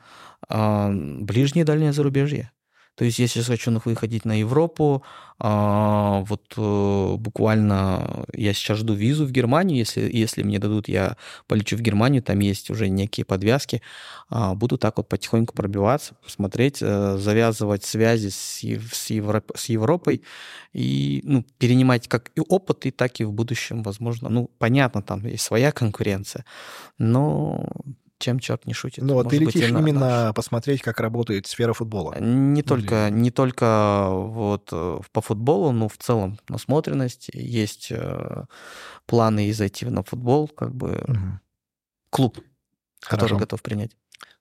а, ближнее и дальнее зарубежье. То есть я сейчас хочу выходить на Европу, а, вот э, буквально я сейчас жду визу в Германию, если, если мне дадут, я полечу в Германию, там есть уже некие подвязки, а, буду так вот потихоньку пробиваться, смотреть, э, завязывать связи с, с, Европ, с Европой и ну, перенимать как и опыт, и так и в будущем, возможно. Ну, понятно, там есть своя конкуренция, но чем черт не шутит. Ну, вот ты летишь быть, именно наш... посмотреть, как работает сфера футбола. Не только, не только вот э, по футболу, но в целом насмотренность. Есть э, планы и зайти на футбол, как бы угу. клуб, Хорошо. который готов принять.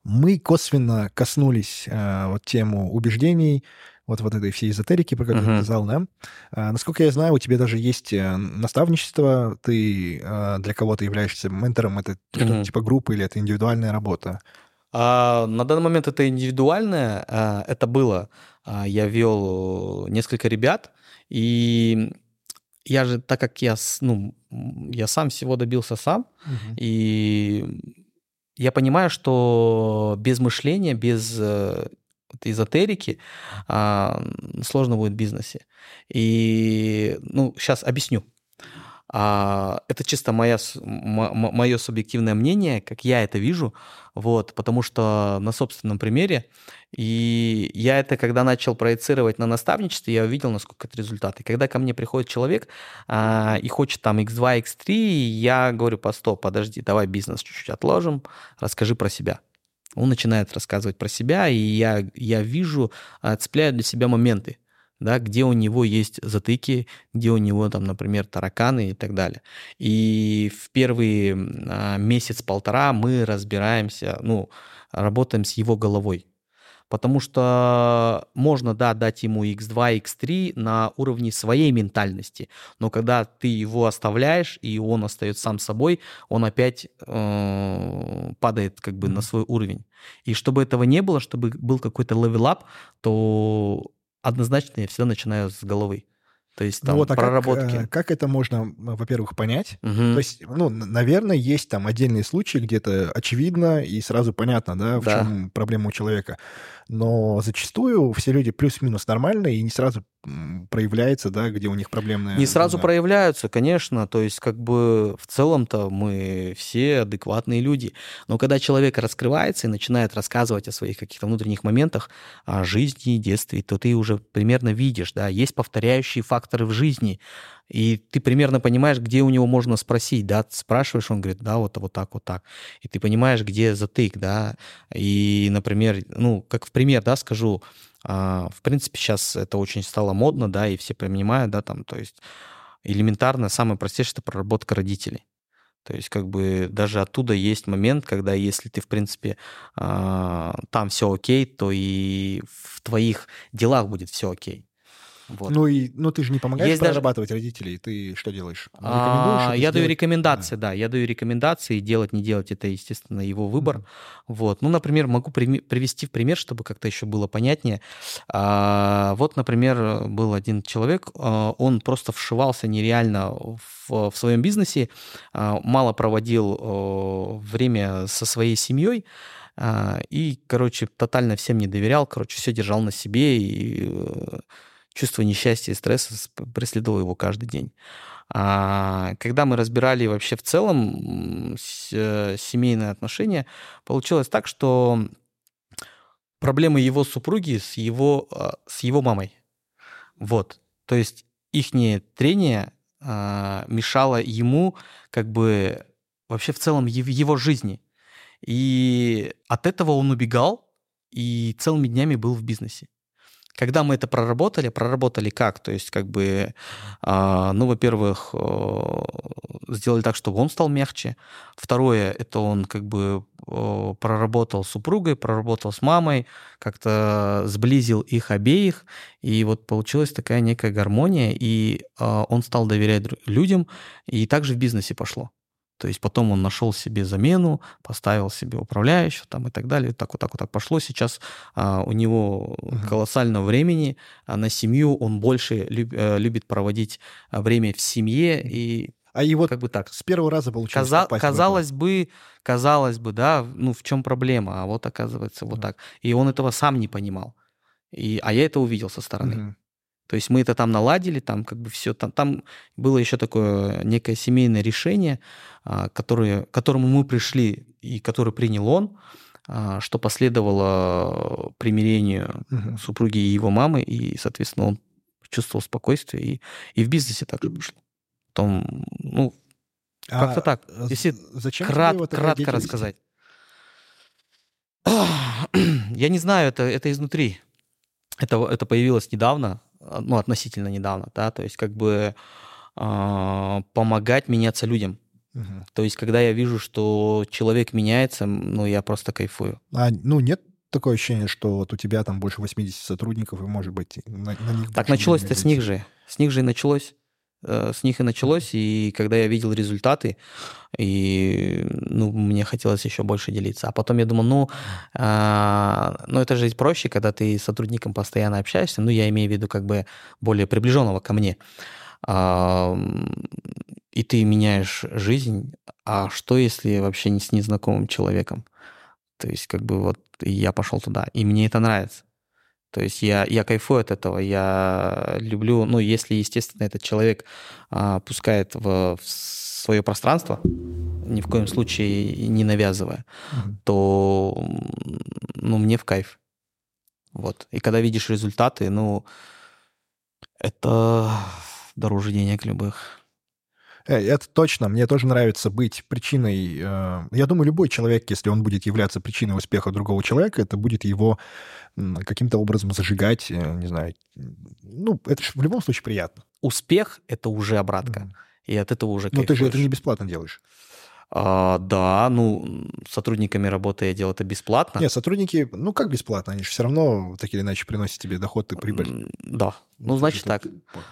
Мы косвенно коснулись э, вот тему убеждений, вот, вот этой всей эзотерики, про которую uh-huh. ты сказал, да? А, насколько я знаю, у тебя даже есть э, наставничество, ты а, для кого-то являешься ментором, это uh-huh. типа группы или это индивидуальная работа? А, на данный момент это индивидуальное, а, это было. А, я вел несколько ребят, и я же, так как я, ну, я сам всего добился сам, uh-huh. и я понимаю, что без мышления, без э, эзотерики, а, сложно будет в бизнесе. И, ну, сейчас объясню. А, это чисто моя, мое субъективное мнение, как я это вижу, вот, потому что на собственном примере, и я это, когда начал проецировать на наставничестве, я увидел, насколько это результат. И когда ко мне приходит человек а, и хочет там x2, x3, я говорю, по стоп, подожди, давай бизнес чуть-чуть отложим, расскажи про себя. Он начинает рассказывать про себя, и я, я вижу, а, цепляю для себя моменты, да, где у него есть затыки, где у него там, например, тараканы и так далее. И в первый а, месяц-полтора мы разбираемся, ну, работаем с его головой. Потому что можно, да, дать ему x2, x3 на уровне своей ментальности, но когда ты его оставляешь, и он остается сам собой, он опять э, падает как бы mm-hmm. на свой уровень. И чтобы этого не было, чтобы был какой-то level up, то однозначно я всегда начинаю с головы. То есть ну там ну, вот, а проработки. Как, как это можно, во-первых, понять? Угу. То есть, ну, наверное, есть там отдельные случаи, где то очевидно и сразу понятно, да, в да. чем проблема у человека. Но зачастую все люди плюс-минус нормальные и не сразу проявляется, да, где у них проблемные... Не сразу проявляются, конечно, то есть как бы в целом-то мы все адекватные люди, но когда человек раскрывается и начинает рассказывать о своих каких-то внутренних моментах, о жизни, детстве, то ты уже примерно видишь, да, есть повторяющие факторы в жизни, и ты примерно понимаешь, где у него можно спросить, да, спрашиваешь, он говорит, да, вот, вот так, вот так. И ты понимаешь, где затык, да. И, например, ну, как в пример, да, скажу, а, в принципе, сейчас это очень стало модно, да, и все понимают, да, там, то есть элементарно, самое простейшее, это проработка родителей. То есть как бы даже оттуда есть момент, когда если ты, в принципе, а, там все окей, то и в твоих делах будет все окей. Вот. Ну и ну ты же не помогаешь Есть прорабатывать даже... родителей, ты что делаешь? А, я даю рекомендации, да. да, я даю рекомендации, делать, не делать, это, естественно, его выбор. Mm-hmm. Вот, ну, например, могу при... привести в пример, чтобы как-то еще было понятнее. А, вот, например, был один человек, а, он просто вшивался нереально в, в своем бизнесе, а, мало проводил а, время со своей семьей, и, короче, тотально всем не доверял, короче, все держал на себе и э, чувство несчастья и стресса преследовало его каждый день. А когда мы разбирали вообще в целом э, семейные отношения, получилось так, что проблемы его супруги с его, а, с его мамой. Вот. То есть их трение а, мешало ему как бы вообще в целом его жизни. И от этого он убегал и целыми днями был в бизнесе. Когда мы это проработали, проработали как? То есть, как бы, э, ну, во-первых, э, сделали так, чтобы он стал мягче. Второе, это он как бы э, проработал с супругой, проработал с мамой, как-то сблизил их обеих, и вот получилась такая некая гармония, и э, он стал доверять людям, и также в бизнесе пошло. То есть потом он нашел себе замену, поставил себе управляющего там и так далее. Так вот так вот так пошло. Сейчас а, у него uh-huh. колоссально времени а на семью. Он больше люб, а, любит проводить а, время в семье и а вот как бы так. С первого раза получилось. Каза- казалось бы, казалось бы, да, ну в чем проблема? А вот оказывается uh-huh. вот так. И он этого сам не понимал. И, а я это увидел со стороны. Uh-huh. То есть мы это там наладили, там как бы все, там, там было еще такое некое семейное решение, а, которое, к которому мы пришли и которое принял он, а, что последовало примирению угу. супруги и его мамы, и, соответственно, он чувствовал спокойствие, и, и в бизнесе также пошло. Потом, ну, как-то а так. Если зачем крат, кратко рассказать. Я не знаю, это, это изнутри. Это, это появилось недавно, а, ну, относительно недавно, да, то есть как бы э, помогать меняться людям. Угу. То есть когда я вижу, что человек меняется, ну, я просто кайфую. А, ну, нет такое ощущение, что вот у тебя там больше 80 сотрудников, и, может быть, на, на них... Так началось-то с них же. С них же и началось. Э, с них и началось, и когда я видел результаты, и ну, мне хотелось еще больше делиться. А потом я думал, ну, а, ну это же проще, когда ты с сотрудником постоянно общаешься, ну, я имею в виду как бы более приближенного ко мне, а, и ты меняешь жизнь, а что если вообще не с незнакомым человеком? То есть как бы вот я пошел туда, и мне это нравится. То есть я, я кайфую от этого, я люблю, ну, если, естественно, этот человек а, пускает в, в свое пространство, ни в коем случае не навязывая, mm-hmm. то, ну, мне в кайф. Вот. И когда видишь результаты, ну, это дороже денег любых. Э, это точно. Мне тоже нравится быть причиной... Э, я думаю, любой человек, если он будет являться причиной успеха другого человека, это будет его каким-то образом зажигать, э, не знаю. Ну, это же в любом случае приятно. Успех — это уже обратка. Mm. И от этого уже Но ты же это не бесплатно делаешь. А, да, ну, сотрудниками работы я делаю это бесплатно. Нет, сотрудники, ну как бесплатно? Они же все равно так или иначе приносят тебе доход и прибыль. Да, ну, значит так.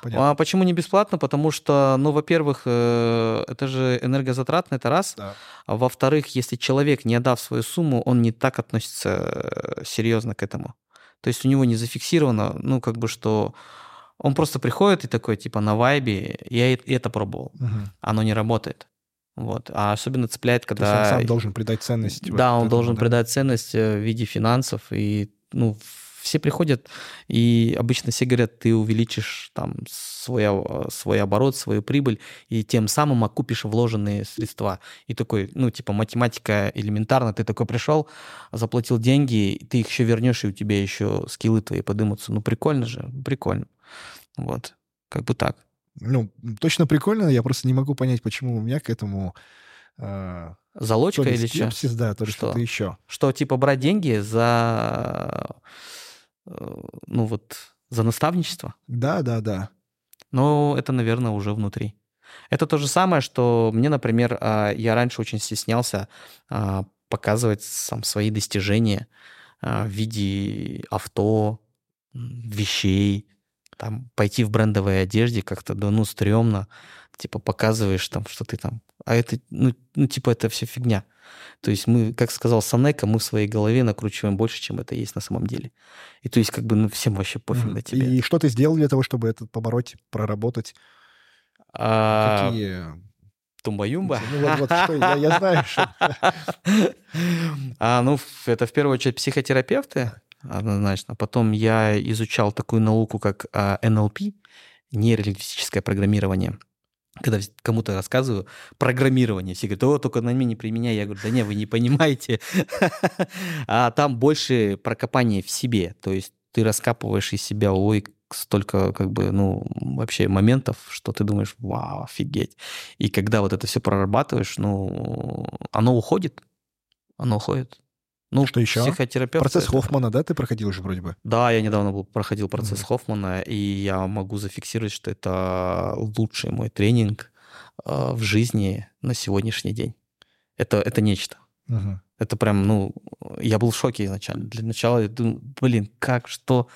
Понятно. А почему не бесплатно? Потому что, ну, во-первых, э, это же энергозатратно, это раз. Да. А во-вторых, если человек, не отдав свою сумму, он не так относится э, серьезно к этому. То есть у него не зафиксировано, ну, как бы, что он просто приходит и такой, типа, на вайбе, я это пробовал. Угу. Оно не работает. Вот. А особенно цепляет, когда... То есть он сам должен придать ценность. Да, он должен да? придать ценность э, в виде финансов. И, ну, все приходят, и обычно все говорят, ты увеличишь там свой, свой оборот, свою прибыль, и тем самым окупишь вложенные средства. И такой, ну, типа, математика элементарно, ты такой пришел, заплатил деньги, ты их еще вернешь, и у тебя еще скиллы твои подымутся. Ну, прикольно же, прикольно. Вот, как бы так ну, точно прикольно, я просто не могу понять, почему у меня к этому... Э, Залочка или скепсис, что? да, то что? что-то еще. Что, типа, брать деньги за... Э, ну, вот, за наставничество? Да, да, да. Но это, наверное, уже внутри. Это то же самое, что мне, например, а, я раньше очень стеснялся а, показывать сам свои достижения а, в виде авто, вещей, там пойти в брендовой одежде как-то, да ну, стрёмно, типа показываешь там, что ты там, а это, ну, ну типа это все фигня. То есть мы, как сказал Санека, мы в своей голове накручиваем больше, чем это есть на самом деле. И то есть как бы ну всем вообще пофиг на тебя. И что ты сделал для того, чтобы это побороть, проработать? А... Какие Тумба-юмба. Ну вот, вот что, я, я знаю, что... А, ну, это в первую очередь психотерапевты, однозначно. Потом я изучал такую науку, как а, НЛП, нейролингвистическое программирование. Когда кому-то рассказываю программирование, все говорят, о, только на меня не применяй. Я говорю, да не, вы не понимаете. А там больше прокопание в себе. То есть ты раскапываешь из себя, ой, столько, как бы, ну, вообще моментов, что ты думаешь, вау, офигеть. И когда вот это все прорабатываешь, ну, оно уходит, оно уходит. Ну, Что еще? Психотерапевт. Процесс это- Хоффмана, да, ты проходил уже вроде бы? Да, я недавно был, проходил процесс Мгм. Хоффмана, и я могу зафиксировать, что это лучший мой тренинг э, в жизни на сегодняшний день. Это, это нечто. Мгм. Это прям, ну, я был в шоке изначально. Для начала я думал, блин, как, что,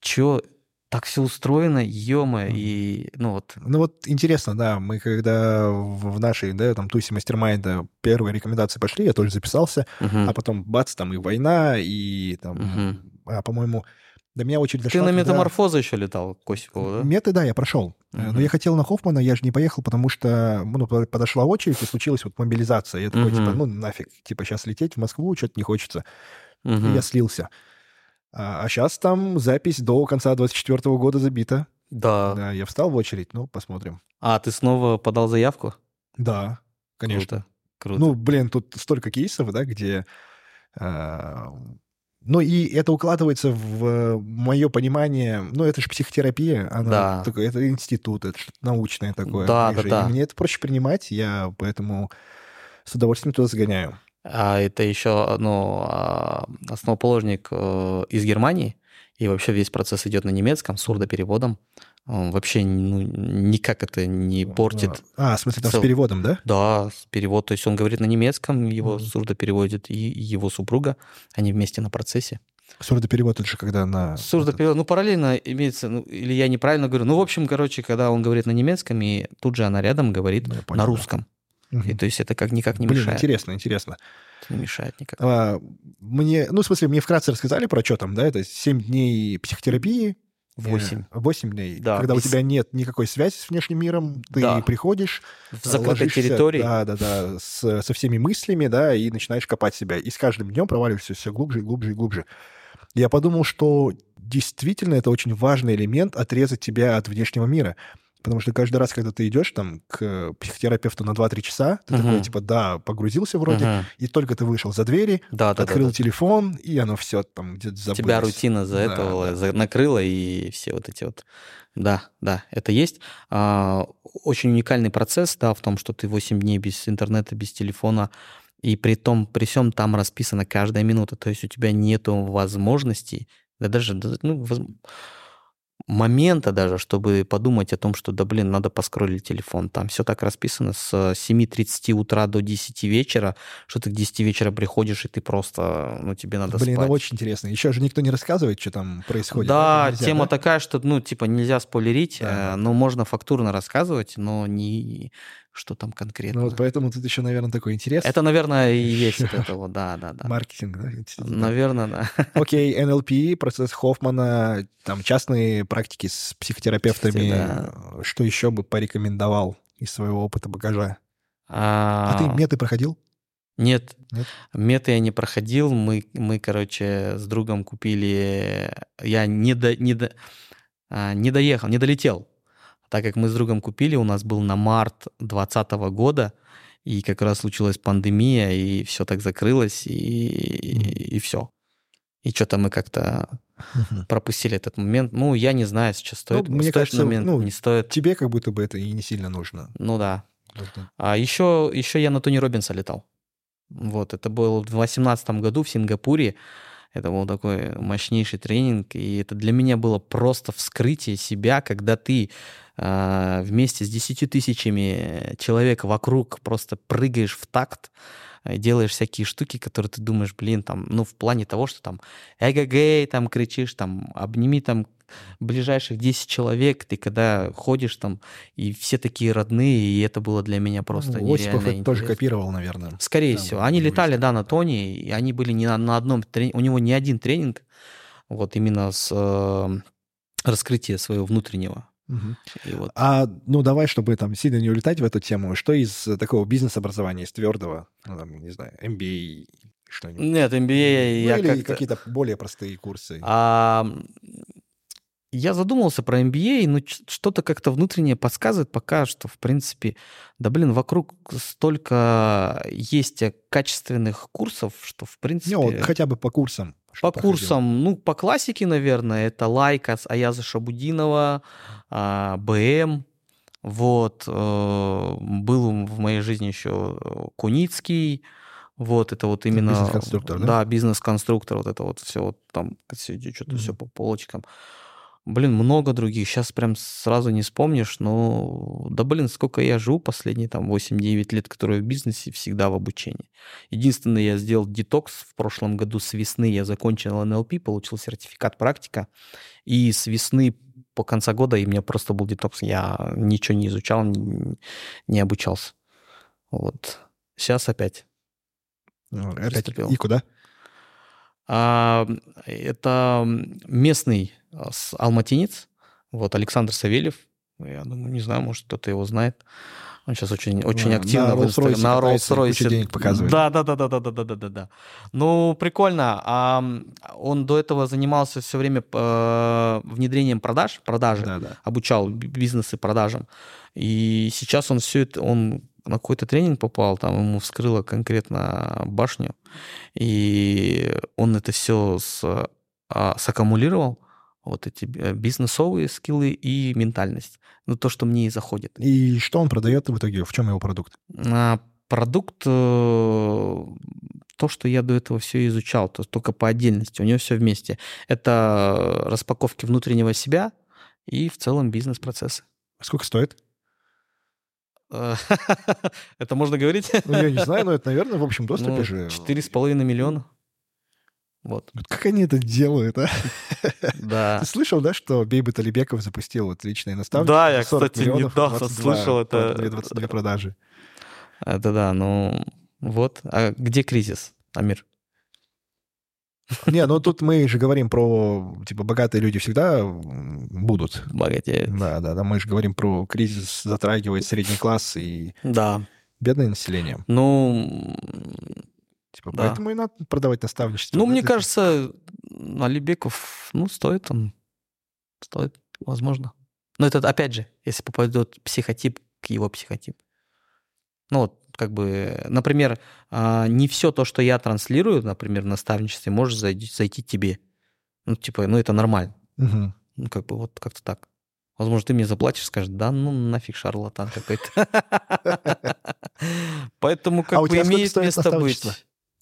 чё, так все устроено, ё Мгм. и, ну вот, Ну вот интересно, да, мы когда в нашей, да, там, тусе мастер-майнда первые рекомендации пошли, я тоже записался, мгм. а потом бац, там и война, и там, Мгм. а, по-моему, до меня очередь ты дошла, на когда- метаморфозы еще летал, Косикову, да? Меты, да, я прошел. Э, Но я хотел на Хоффмана, я же не поехал, потому что ну, по- подошла очередь, и случилась вот мобилизация. Я такой, Мгм. типа, ну нафиг, типа сейчас лететь в Москву, что-то не хочется. И Мгм. я слился. А, сейчас там запись до конца 24 года забита. Да. Да, я встал в очередь, ну, посмотрим. А, ты снова подал заявку? Да, конечно. Круто. Круто. Ну, блин, тут столько кейсов, да, где... а, ну, и это укладывается в мое понимание, ну, это же психотерапия, она Да. такой- это институт, это научное такое. Да, да, да. И мне это проще принимать, я поэтому с удовольствием туда загоняю. А это еще ну, а, основоположник э, из Германии, и вообще весь процесс идет на немецком, с сурдопереводом. Он вообще ну, никак это не портит. А, в смысле, там Цел- с переводом, да? Да, с перевод, то есть он говорит на немецком, его Мгм. сурдопереводит и его супруга, они вместе на процессе. Сурдоперевод, это же когда на... Сурдоперевод, ну, параллельно имеется, ну, или я неправильно говорю, ну, в общем, короче, когда он говорит на немецком, и тут же она рядом говорит Ну, понял, на русском. Мгм. И то есть это как никак не Блин, мешает. интересно, интересно. Не мешает никак. А, мне, ну, в смысле, мне вкратце рассказали про что там, да, это 7 дней психотерапии. Восемь. 8 дней. Да, Когда без- у тебя нет никакой связи с внешним миром, ты Да. приходишь, В закрытой территории. Да, да, да, с- со всеми мыслями, да, и начинаешь копать себя. И с каждым днем проваливаешься все глубже и глубже и глубже. Я подумал, что действительно это очень важный элемент отрезать тебя от внешнего мира. Потому что каждый раз, когда ты идешь там к психотерапевту на 2-3 часа, ты Мгм. такой, типа, да, погрузился вроде, Мгм. и только ты вышел за двери, Да, да, открыл да, да. телефон, и оно все там где-то забылось. Тебя рутина за Да, этого да. за- накрыла, и все вот эти вот... Да, да, это есть. А, очень уникальный процесс, да, в том, что ты 8 дней без интернета, без телефона, и при том, при всем там расписана каждая минута, то есть у тебя нету возможности, да даже, да, ну, воз- момента даже, чтобы подумать о том, что, да блин, надо поскролить телефон. Там все так расписано с 7.30 утра до 10 вечера, что ты к 10 вечера приходишь, и ты просто, ну, тебе надо Блин, спать. ну очень интересно. Еще же никто не рассказывает, что там происходит. Да, Нельзя, тема да? такая, что, ну, типа, нельзя спойлерить, Да. э, но можно фактурно рассказывать, но не что там конкретно. Ну вот поэтому тут еще, наверное, такой интерес. Это, наверное, и есть вот это вот, да, да, да. Маркетинг, да? Наверное, да. Окей, НЛП, процесс Хоффмана, там частные практики с психотерапевтами. Да. Что еще бы порекомендовал из своего опыта багажа? А, А, ты меты проходил? Нет, Нет? меты я не проходил. Мы, мы, короче, с другом купили... Я не, до, не, до, а, не доехал, не долетел. Так как мы с другом купили, у нас был на март 2020 года, и как раз случилась пандемия, и все так закрылось, и, и, все. И что-то мы как-то пропустили этот момент. Ну, я не знаю, сейчас стоит, мне стоит кажется, момент, ну, не стоит. Тебе как будто бы это и не сильно нужно. Ну да. Нужно- А еще, еще я на Тони Робинса летал. Вот, это был в 2018 году в Сингапуре. Это был такой мощнейший тренинг, и это для меня было просто вскрытие себя, когда ты а, вместе с 10 тысячами человек вокруг просто прыгаешь в такт, э, делаешь всякие штуки, которые ты думаешь, блин, там, ну, в плане того, что там эгэгэй, там кричишь, там, обними там ближайших 10 человек, ты когда ходишь там, и все такие родные, и это было для меня просто Ну, Осипов это тоже копировал, наверное. Скорее Там всего. Они летали, да, на да. Тони, и они были не на, на одном тренинге, у него не один тренинг, вот именно с э, раскрытия своего внутреннего. Мгм. И вот. А, ну, давай, чтобы там сильно не улетать в эту тему, что из э, такого бизнес-образования, из твердого, ну, там, не знаю, MBA, что-нибудь? Нет, MBA Ну, я или как-то... какие-то более простые курсы. А, Я задумался про MBA, но что-то как-то внутреннее подсказывает пока, что, в принципе, да блин, вокруг столько есть качественных курсов, что, в принципе... Не, вот хотя бы по курсам. По курсам, проходил? ну, по классике, наверное, это Лайка, Аяза Шабудинова, а, БМ, вот, э, был в моей жизни еще Куницкий, вот, это вот именно... Бизнес-конструктор, да? Да, бизнес-конструктор, вот это вот все, вот там что-то mm-hmm. все по полочкам. Блин, много других. Сейчас прям сразу не вспомнишь, но да блин, сколько я живу последние там 8-9 лет, которые в бизнесе, всегда в обучении. Единственное, я сделал детокс в прошлом году с весны, я закончил НЛП, получил сертификат практика, и с весны по конца года и у меня просто был детокс. Я ничего не изучал, не, не обучался. Вот. Сейчас опять. Ну, опять и куда? А, это местный а, алматинец, вот Александр Савельев. Я думаю, не знаю, может, кто-то его знает. Он сейчас очень, очень а, активно на Rolls-Royce, на Rolls-Royce денег показывает. Да, да, да, да, да, да, да, да, да. Ну, прикольно. А он до этого занимался все время э, внедрением продаж, продажи, да, да. обучал бизнесы продажам. И сейчас он все это, он на какой-то тренинг попал, там ему вскрыло конкретно башню, и он это все с, а, саккумулировал, вот эти э, бизнесовые скиллы и ментальность. Ну, то, что мне и заходит. И что он продает в итоге? В чем его продукт? А, продукт, э, то, что я до этого все изучал, то только по отдельности, у него все вместе. Это распаковки внутреннего себя и в целом бизнес-процессы. Сколько стоит? Это можно говорить? Ну, я не знаю, но это, наверное, в общем доступе ну, же. Четыре с половиной миллиона. Вот. Как они это делают, а? Да. Ты слышал, да, что Бейбет Алибеков запустил вот личные наставники? Да, я, кстати, недавно слышал это. 22 продажи. Это да, ну вот. А где кризис, Амир? Не, ну тут мы же говорим про, типа, богатые люди всегда будут. Богатеют. Да, да, да, мы же говорим про кризис затрагивает средний класс и да. бедное население. Ну, типа, да. поэтому и надо продавать наставничество. Ну, мне кажется, Алибеков, ну, стоит он, стоит, возможно. Но это, опять же, если попадет психотип к его психотипу. Ну, вот, как бы, например, а, не все то, что я транслирую, например, в наставничестве, может зайти, зайти тебе. Ну, типа, ну, это нормально. Угу. Ну, как бы, вот как-то так. Возможно, ты мне заплатишь, скажешь, да ну нафиг шарлатан какой-то. Поэтому как а бы имеет место быть.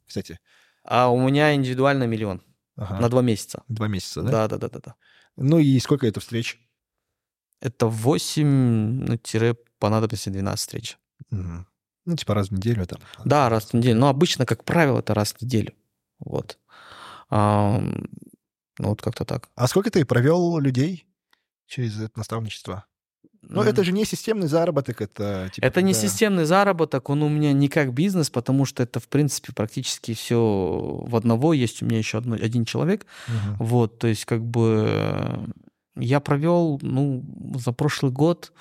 Кстати. А у меня индивидуально миллион. На два месяца. Два месяца, да? Да, да, да, да. Ну и сколько это встреч? Это 8, ну, тире по надобности 12 встреч. Угу. Ну, типа раз в неделю там. Да, раз в неделю. Но обычно, как правило, это раз в неделю. Вот. А, ну, вот как-то так. А сколько ты провел людей через это наставничество? Ну, mm. это же не системный заработок, это... Типа, это не системный заработок, он у меня не как бизнес, потому что это, в принципе, практически все в одного. Есть у меня еще одно, один человек. Uh-huh. Вот, то есть, как бы, я провел, ну, за прошлый год,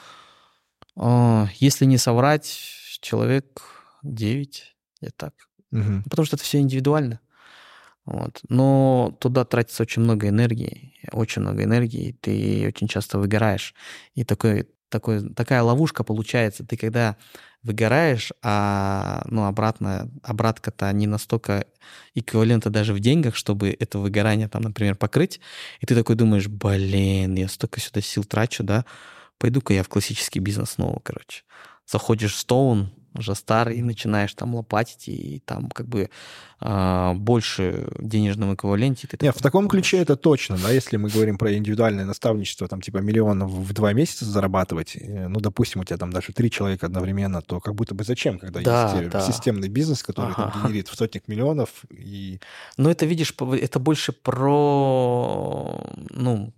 э, если не соврать, человек 9, я так. Угу. Потому что это все индивидуально. Вот. Но туда тратится очень много энергии, очень много энергии, и ты очень часто выгораешь. И такой, такой, такая ловушка получается. Ты когда выгораешь, а ну, обратно, обратка-то не настолько эквивалента даже в деньгах, чтобы это выгорание там, например, покрыть. И ты такой думаешь, блин, я столько сюда сил трачу, да, пойду-ка я в классический бизнес снова, короче заходишь в Stone, уже старый, и начинаешь там лопатить, и там как бы э, больше денежного эквиваленте. Ты Нет, в таком ключе это точно, да, если мы говорим про индивидуальное наставничество, там типа миллион в два месяца зарабатывать, э, ну, допустим, у тебя там даже три человека одновременно, то как будто бы зачем, когда да, есть да. системный бизнес, который ага. там генерит в сотнях миллионов и... Ну, это, видишь, это больше про, ну,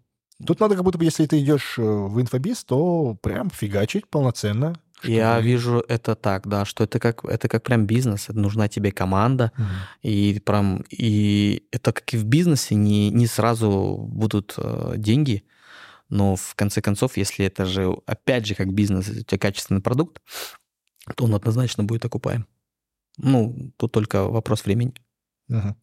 Тут надо как будто бы, если ты идешь э, в инфобиз, то прям фигачить полноценно, я вижу это так, да, что это как это как прям бизнес, это нужна тебе команда, угу. и прям и это как и в бизнесе не не сразу будут э, деньги, но в конце концов, если это же опять же как бизнес, у тебя качественный продукт, то он однозначно будет окупаем. Ну, тут только вопрос времени. Угу.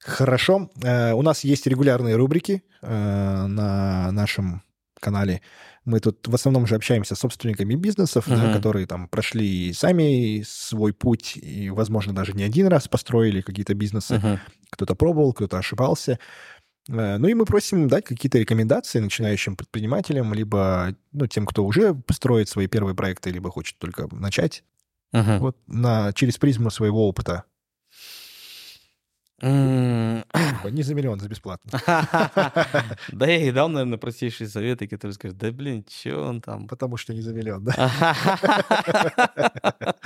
Хорошо. Э, у нас есть регулярные рубрики э, на нашем канале. Мы тут в основном же общаемся с собственниками бизнесов, uh-huh. да, которые там прошли сами свой путь и, возможно, даже не один раз построили какие-то бизнесы. Uh-huh. Кто-то пробовал, кто-то ошибался. Э, ну и мы просим дать какие-то рекомендации начинающим предпринимателям, либо ну, тем, кто уже построит свои первые проекты, либо хочет только начать. Uh-huh. Вот на, через призму своего опыта. Не за миллион, за бесплатно. Да я и дал, наверное, простейшие советы, которые скажут, да блин, что он там? Потому что не за миллион, да?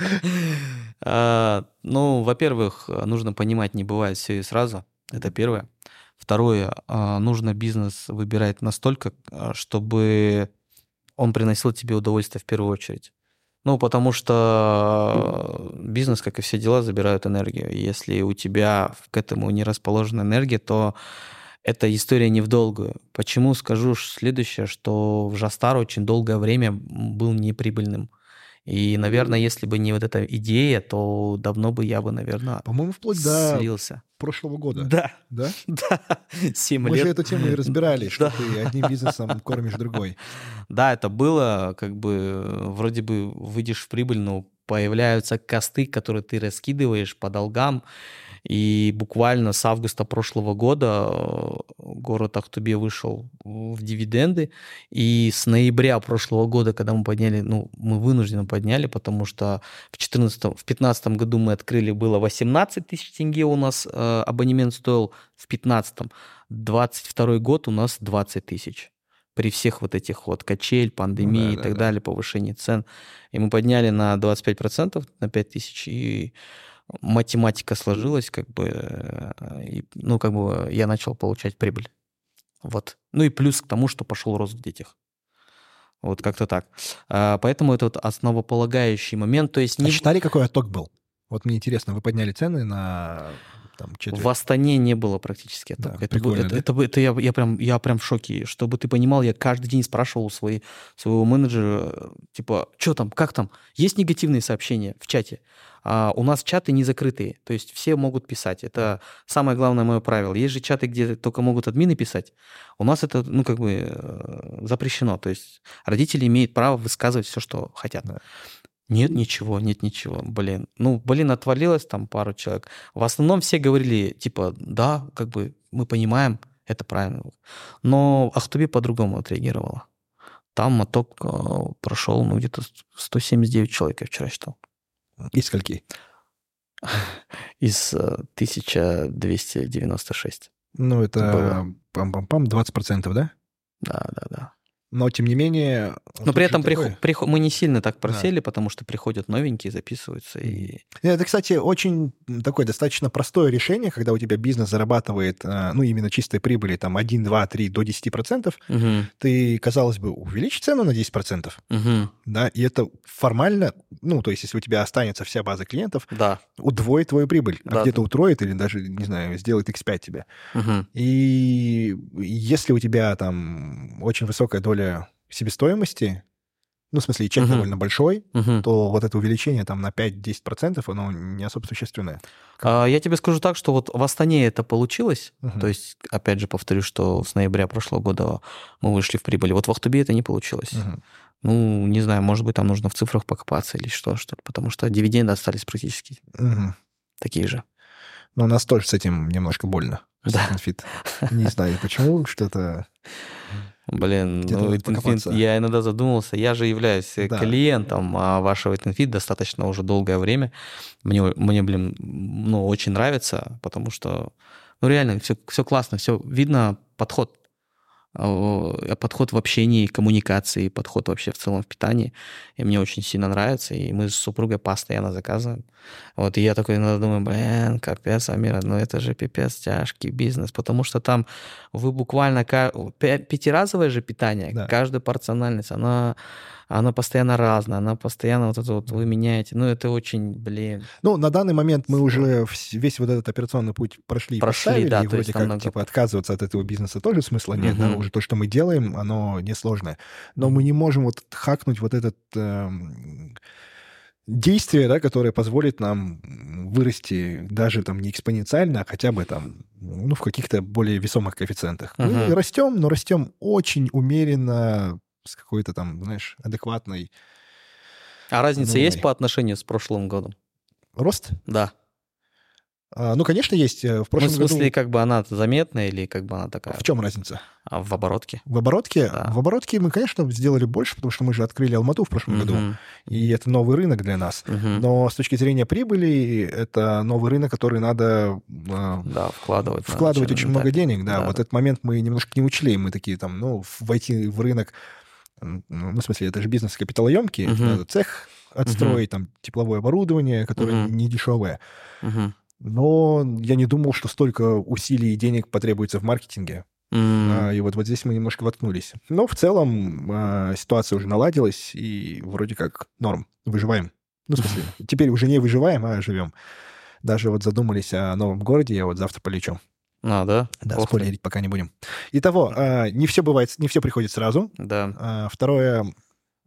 А, ну, во-первых, нужно понимать, не бывает все и сразу. Это первое. Второе, а, нужно бизнес выбирать настолько, а, чтобы он приносил тебе удовольствие в первую очередь. Ну, потому что бизнес, как и все дела, забирают энергию. Если у тебя к этому не расположена энергия, то эта история не в долгую. Почему скажу следующее, что в Жастар очень долгое время был неприбыльным. И, наверное, если бы не вот эта идея, то давно бы я бы, наверное, По-моему, вплоть до слился. прошлого года. Да. Да? Да. Семь Мы лет. же эту тему и разбирали, что ты одним бизнесом кормишь другой. Да, это было, как бы, вроде бы выйдешь в прибыль, но появляются косты, которые ты раскидываешь по долгам, и буквально с августа прошлого года э, город Ахтубе вышел в дивиденды. И с ноября прошлого года, когда мы подняли, ну, мы вынужденно подняли, потому что в 14 в 15 году мы открыли, было 18 тысяч тенге у нас э, абонемент стоил, в 15 22 год у нас 20 тысяч при всех вот этих вот качель, пандемии ну, да, и так да, далее, повышении цен. И мы подняли на 25%, на 5 тысяч, и математика сложилась, как бы, э, и, ну, как бы я начал получать прибыль. Вот. Ну и плюс к тому, что пошел рост в детях. Вот как-то так. А, поэтому это вот основополагающий момент. То есть не... А считали, какой отток был? Вот мне интересно, вы подняли цены на там, четверть. В Астане не было практически оттока. Да, это, было, это, да? это, это, это я, я, прям, я прям в шоке. Чтобы ты понимал, я каждый день спрашивал у своей, своего менеджера, типа, что там, как там? Есть негативные сообщения в чате? А у нас чаты не закрытые, то есть все могут писать. Это самое главное мое правило. Есть же чаты, где только могут админы писать. У нас это, ну, как бы э, запрещено. То есть родители имеют право высказывать все, что хотят. Да. Нет ничего, нет ничего, блин. Ну, блин, отвалилось там пару человек. В основном все говорили, типа, да, как бы мы понимаем, это правильно. Но Ахтуби по-другому отреагировала. Там моток э, прошел, ну, где-то 179 человек я вчера считал. Из скольки? Из 1296. Э, ну, это пам-пам-пам, 20%, да? Да, да, да. Но, тем не менее... Но при этом приход, приход, мы не сильно так просели, да. потому что приходят новенькие, записываются. И... Это, кстати, очень такое достаточно простое решение, когда у тебя бизнес зарабатывает, э, ну, именно чистой прибыли, там, 1, 2, 3 до 10%, угу. ты, казалось бы, увеличь цену на 10%, угу. да, и это формально, ну, то есть если у тебя останется вся база клиентов, да. удвоит твою прибыль, а да, где-то да. утроит или даже, не знаю, сделает x5 тебе. Угу. И если у тебя там очень высокая доля доля себестоимости, ну, в смысле, чек uh-huh. довольно большой, uh-huh. то вот это увеличение там на 5-10%, оно не особо существенное. А, я тебе скажу так, что вот в Астане это получилось. Uh-huh. То есть, опять же, повторю, что с ноября прошлого года мы вышли в прибыль. Вот в Ахтубе это не получилось. Uh-huh. Ну, не знаю, может быть, там нужно в цифрах покопаться или что, что потому что дивиденды остались практически uh-huh. такие же. Но у нас тоже с этим немножко больно. Да. Не знаю, почему, что-то... Блин, ну, Witnfit, я иногда задумался, я же являюсь да. клиентом а вашего Witnfit достаточно уже долгое время. Мне, мне, блин, ну, очень нравится, потому что, ну, реально, все, все классно, все видно подход. Э, подход в общении, коммуникации, подход вообще в целом в питании. И мне очень сильно нравится, и мы с супругой постоянно заказываем. Вот, и я такой иногда думаю, блин, капец, Амира, ну это же пипец тяжкий бизнес, потому что там вы буквально пятиразовое же питание, да. каждая порциональность, она она постоянно разная, она постоянно вот это вот вы меняете. Ну, это очень, блин. Ну, на данный момент мы уже весь вот этот операционный путь прошли, прошли да, и вроде как, много... типа, отказываться от этого бизнеса тоже смысла нет, угу. да, уже то, что мы делаем, оно несложное. Но мы не можем вот хакнуть вот этот... Эм действие, да, которое позволит нам вырасти даже там не экспоненциально, а хотя бы там ну, в каких-то более весомых коэффициентах. Мы Мгм. растем, но растем очень умеренно, с какой-то там, знаешь, адекватной А разница Ну, есть по отношению с прошлым годом? рост. Да. А, ну, конечно, есть. Э, В Ну, прошлом в смысле, году... как бы она заметная или как бы она такая В чем разница? а, в оборотке? В оборотке? Да. В оборотке мы, конечно, сделали больше, потому что мы же открыли Алмату в прошлом году, Мгм. и это новый рынок для нас. Мгм. Но с точки зрения прибыли, это новый рынок, который надо а, Да, вкладывать. надо вкладывать через очень много этапе. денег, да. Да, Вот этот момент мы немножко не учли. Мы такие там, ну, в- войти в рынок, м, ну, в смысле, это же бизнес капиталоемкий, Мгм. надо цех отстроить, там, тепловое оборудование, которое Мгм. не дешевое. Мгм. Но я не думал, что столько усилий и денег потребуется в маркетинге. А, И вот, вот здесь мы немножко воткнулись. Но в целом а, ситуация уже наладилась, и вроде как норм. Выживаем. Ну, в смысле, теперь уже не выживаем, а живем. Даже вот задумались о новом городе, я вот завтра полечу. А, да? Да, Ох ты. спойлерить пока не будем. Итого, а, не все бывает, не все приходит сразу. Да. А, Второе,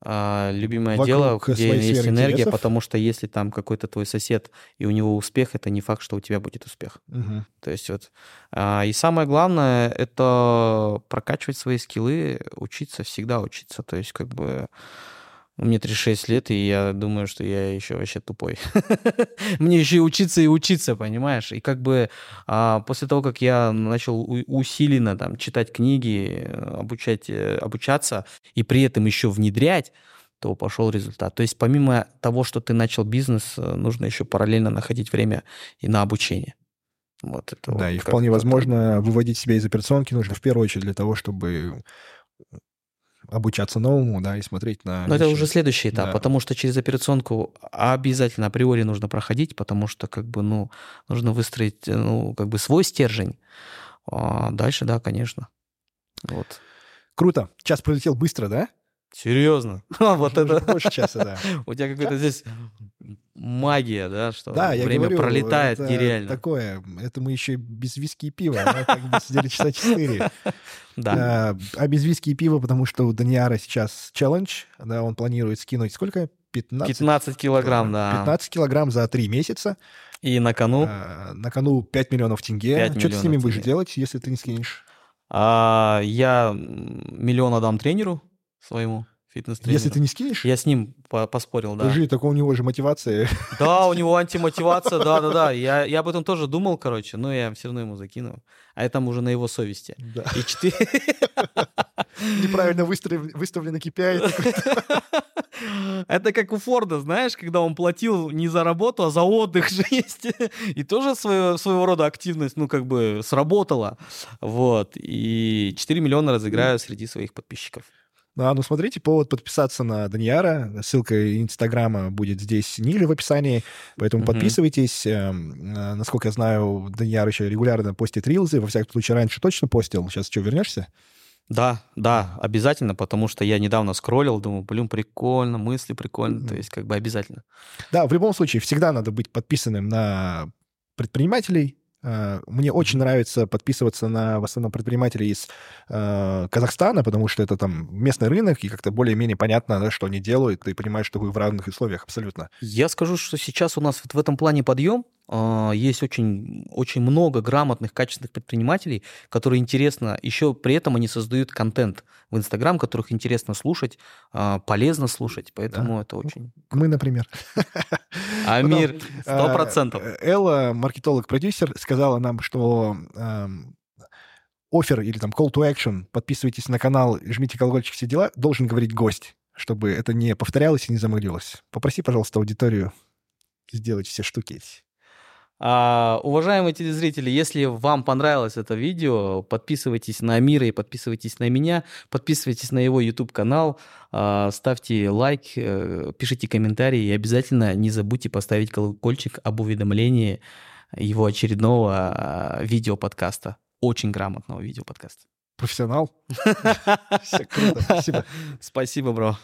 А, любимое Вокруг дело, где есть энергия, интересов. потому что если там какой-то твой сосед, и у него успех, это не факт, что у тебя будет успех. мгм, То есть вот... а, и самое главное, это прокачивать свои скиллы, учиться, всегда учиться. То есть как бы... Мне 36 лет, и я думаю, что я еще вообще тупой. Мне еще и учиться, и учиться, понимаешь? И как бы а, после того, как я начал усиленно там читать книги, обучать, э, обучаться, и при этом еще внедрять, то пошел результат. То есть помимо того, что ты начал бизнес, э, нужно еще параллельно находить время и на обучение. Вот это да, вот и вполне возможно выводить себя из операционки нужно в первую очередь для того, чтобы обучаться новому, да, и смотреть на... Но это уже следующий этап, Да. потому что через операционку обязательно априори нужно проходить, потому что как бы, ну, нужно выстроить, э, ну, как бы свой стержень. А дальше, да, конечно. Вот. Круто. Час пролетел быстро, да? Серьезно? Вот Уже это... Больше часа, да. У тебя какая-то здесь магия, да, что Да, я время говорю, пролетает это нереально. такое. Это мы еще без виски и пива, да, так бы сидели часа четыре. Да. А, а без виски и пива, потому что у Даниара сейчас челлендж, да, он планирует скинуть сколько? 15, 15 килограмм, да. 15 килограмм за три месяца. И на кону А, на кону 5 миллионов тенге. 5 Что ты с ними будешь делать, если ты не скинешь? а, я миллион отдам тренеру своему фитнес-тренеру. Если ты не скинешь, Я с ним по- поспорил, да. подожди, только у него же мотивация. Да, у него антимотивация, да-да-да. Я, я об этом тоже думал, короче, но я все равно ему закинул. А это там уже на его совести. Да. И четыре... Неправильно выстав- выставленный KPI. Это как у Форда, знаешь, когда он платил не за работу, а за отдых же есть. И тоже свое, своего рода активность, ну, как бы сработала. Вот. И 4 миллиона разыграю среди своих подписчиков. Да, ну смотрите, повод подписаться на Даньяра. Ссылка Инстаграма будет здесь ниже в описании, поэтому Мгм. подписывайтесь. Эм, э, Насколько я знаю, Даньяр еще регулярно постит рилзы. Во всяком случае, раньше точно постил. Сейчас что, вернешься? Да, да, обязательно, потому что я недавно скроллил, думаю, блин, прикольно, мысли прикольно, то есть как бы обязательно. Да, в любом случае, всегда надо быть подписанным на предпринимателей. Э, Мне очень нравится подписываться на в основном предпринимателей из э, Казахстана, потому что это там местный рынок, и как-то более-менее понятно, да, что они делают. Ты понимаешь, что вы в равных условиях абсолютно. Я скажу, что сейчас у нас вот в этом плане подъем. А, Есть очень, очень много грамотных, качественных предпринимателей, которые интересно, еще при этом они создают контент в Инстаграм, которых интересно слушать, а, полезно слушать, поэтому это очень... Мы, например. Амир, Потом, сто э, процентов. Элла, маркетолог-продюсер, сказала нам, что офер или там call to action, подписывайтесь на канал, жмите колокольчик, все дела, должен говорить гость, чтобы это не повторялось и не замылилось. Попроси, пожалуйста, аудиторию сделать все штуки эти. А, уважаемые телезрители, если вам понравилось это видео, подписывайтесь на Амира и подписывайтесь на меня, подписывайтесь на его YouTube-канал, а, ставьте лайк, э, пишите комментарии и обязательно не забудьте поставить колокольчик об уведомлении его очередного а, видеоподкаста. Очень грамотного видеоподкаста. Профессионал. Все круто, спасибо. Спасибо, бро.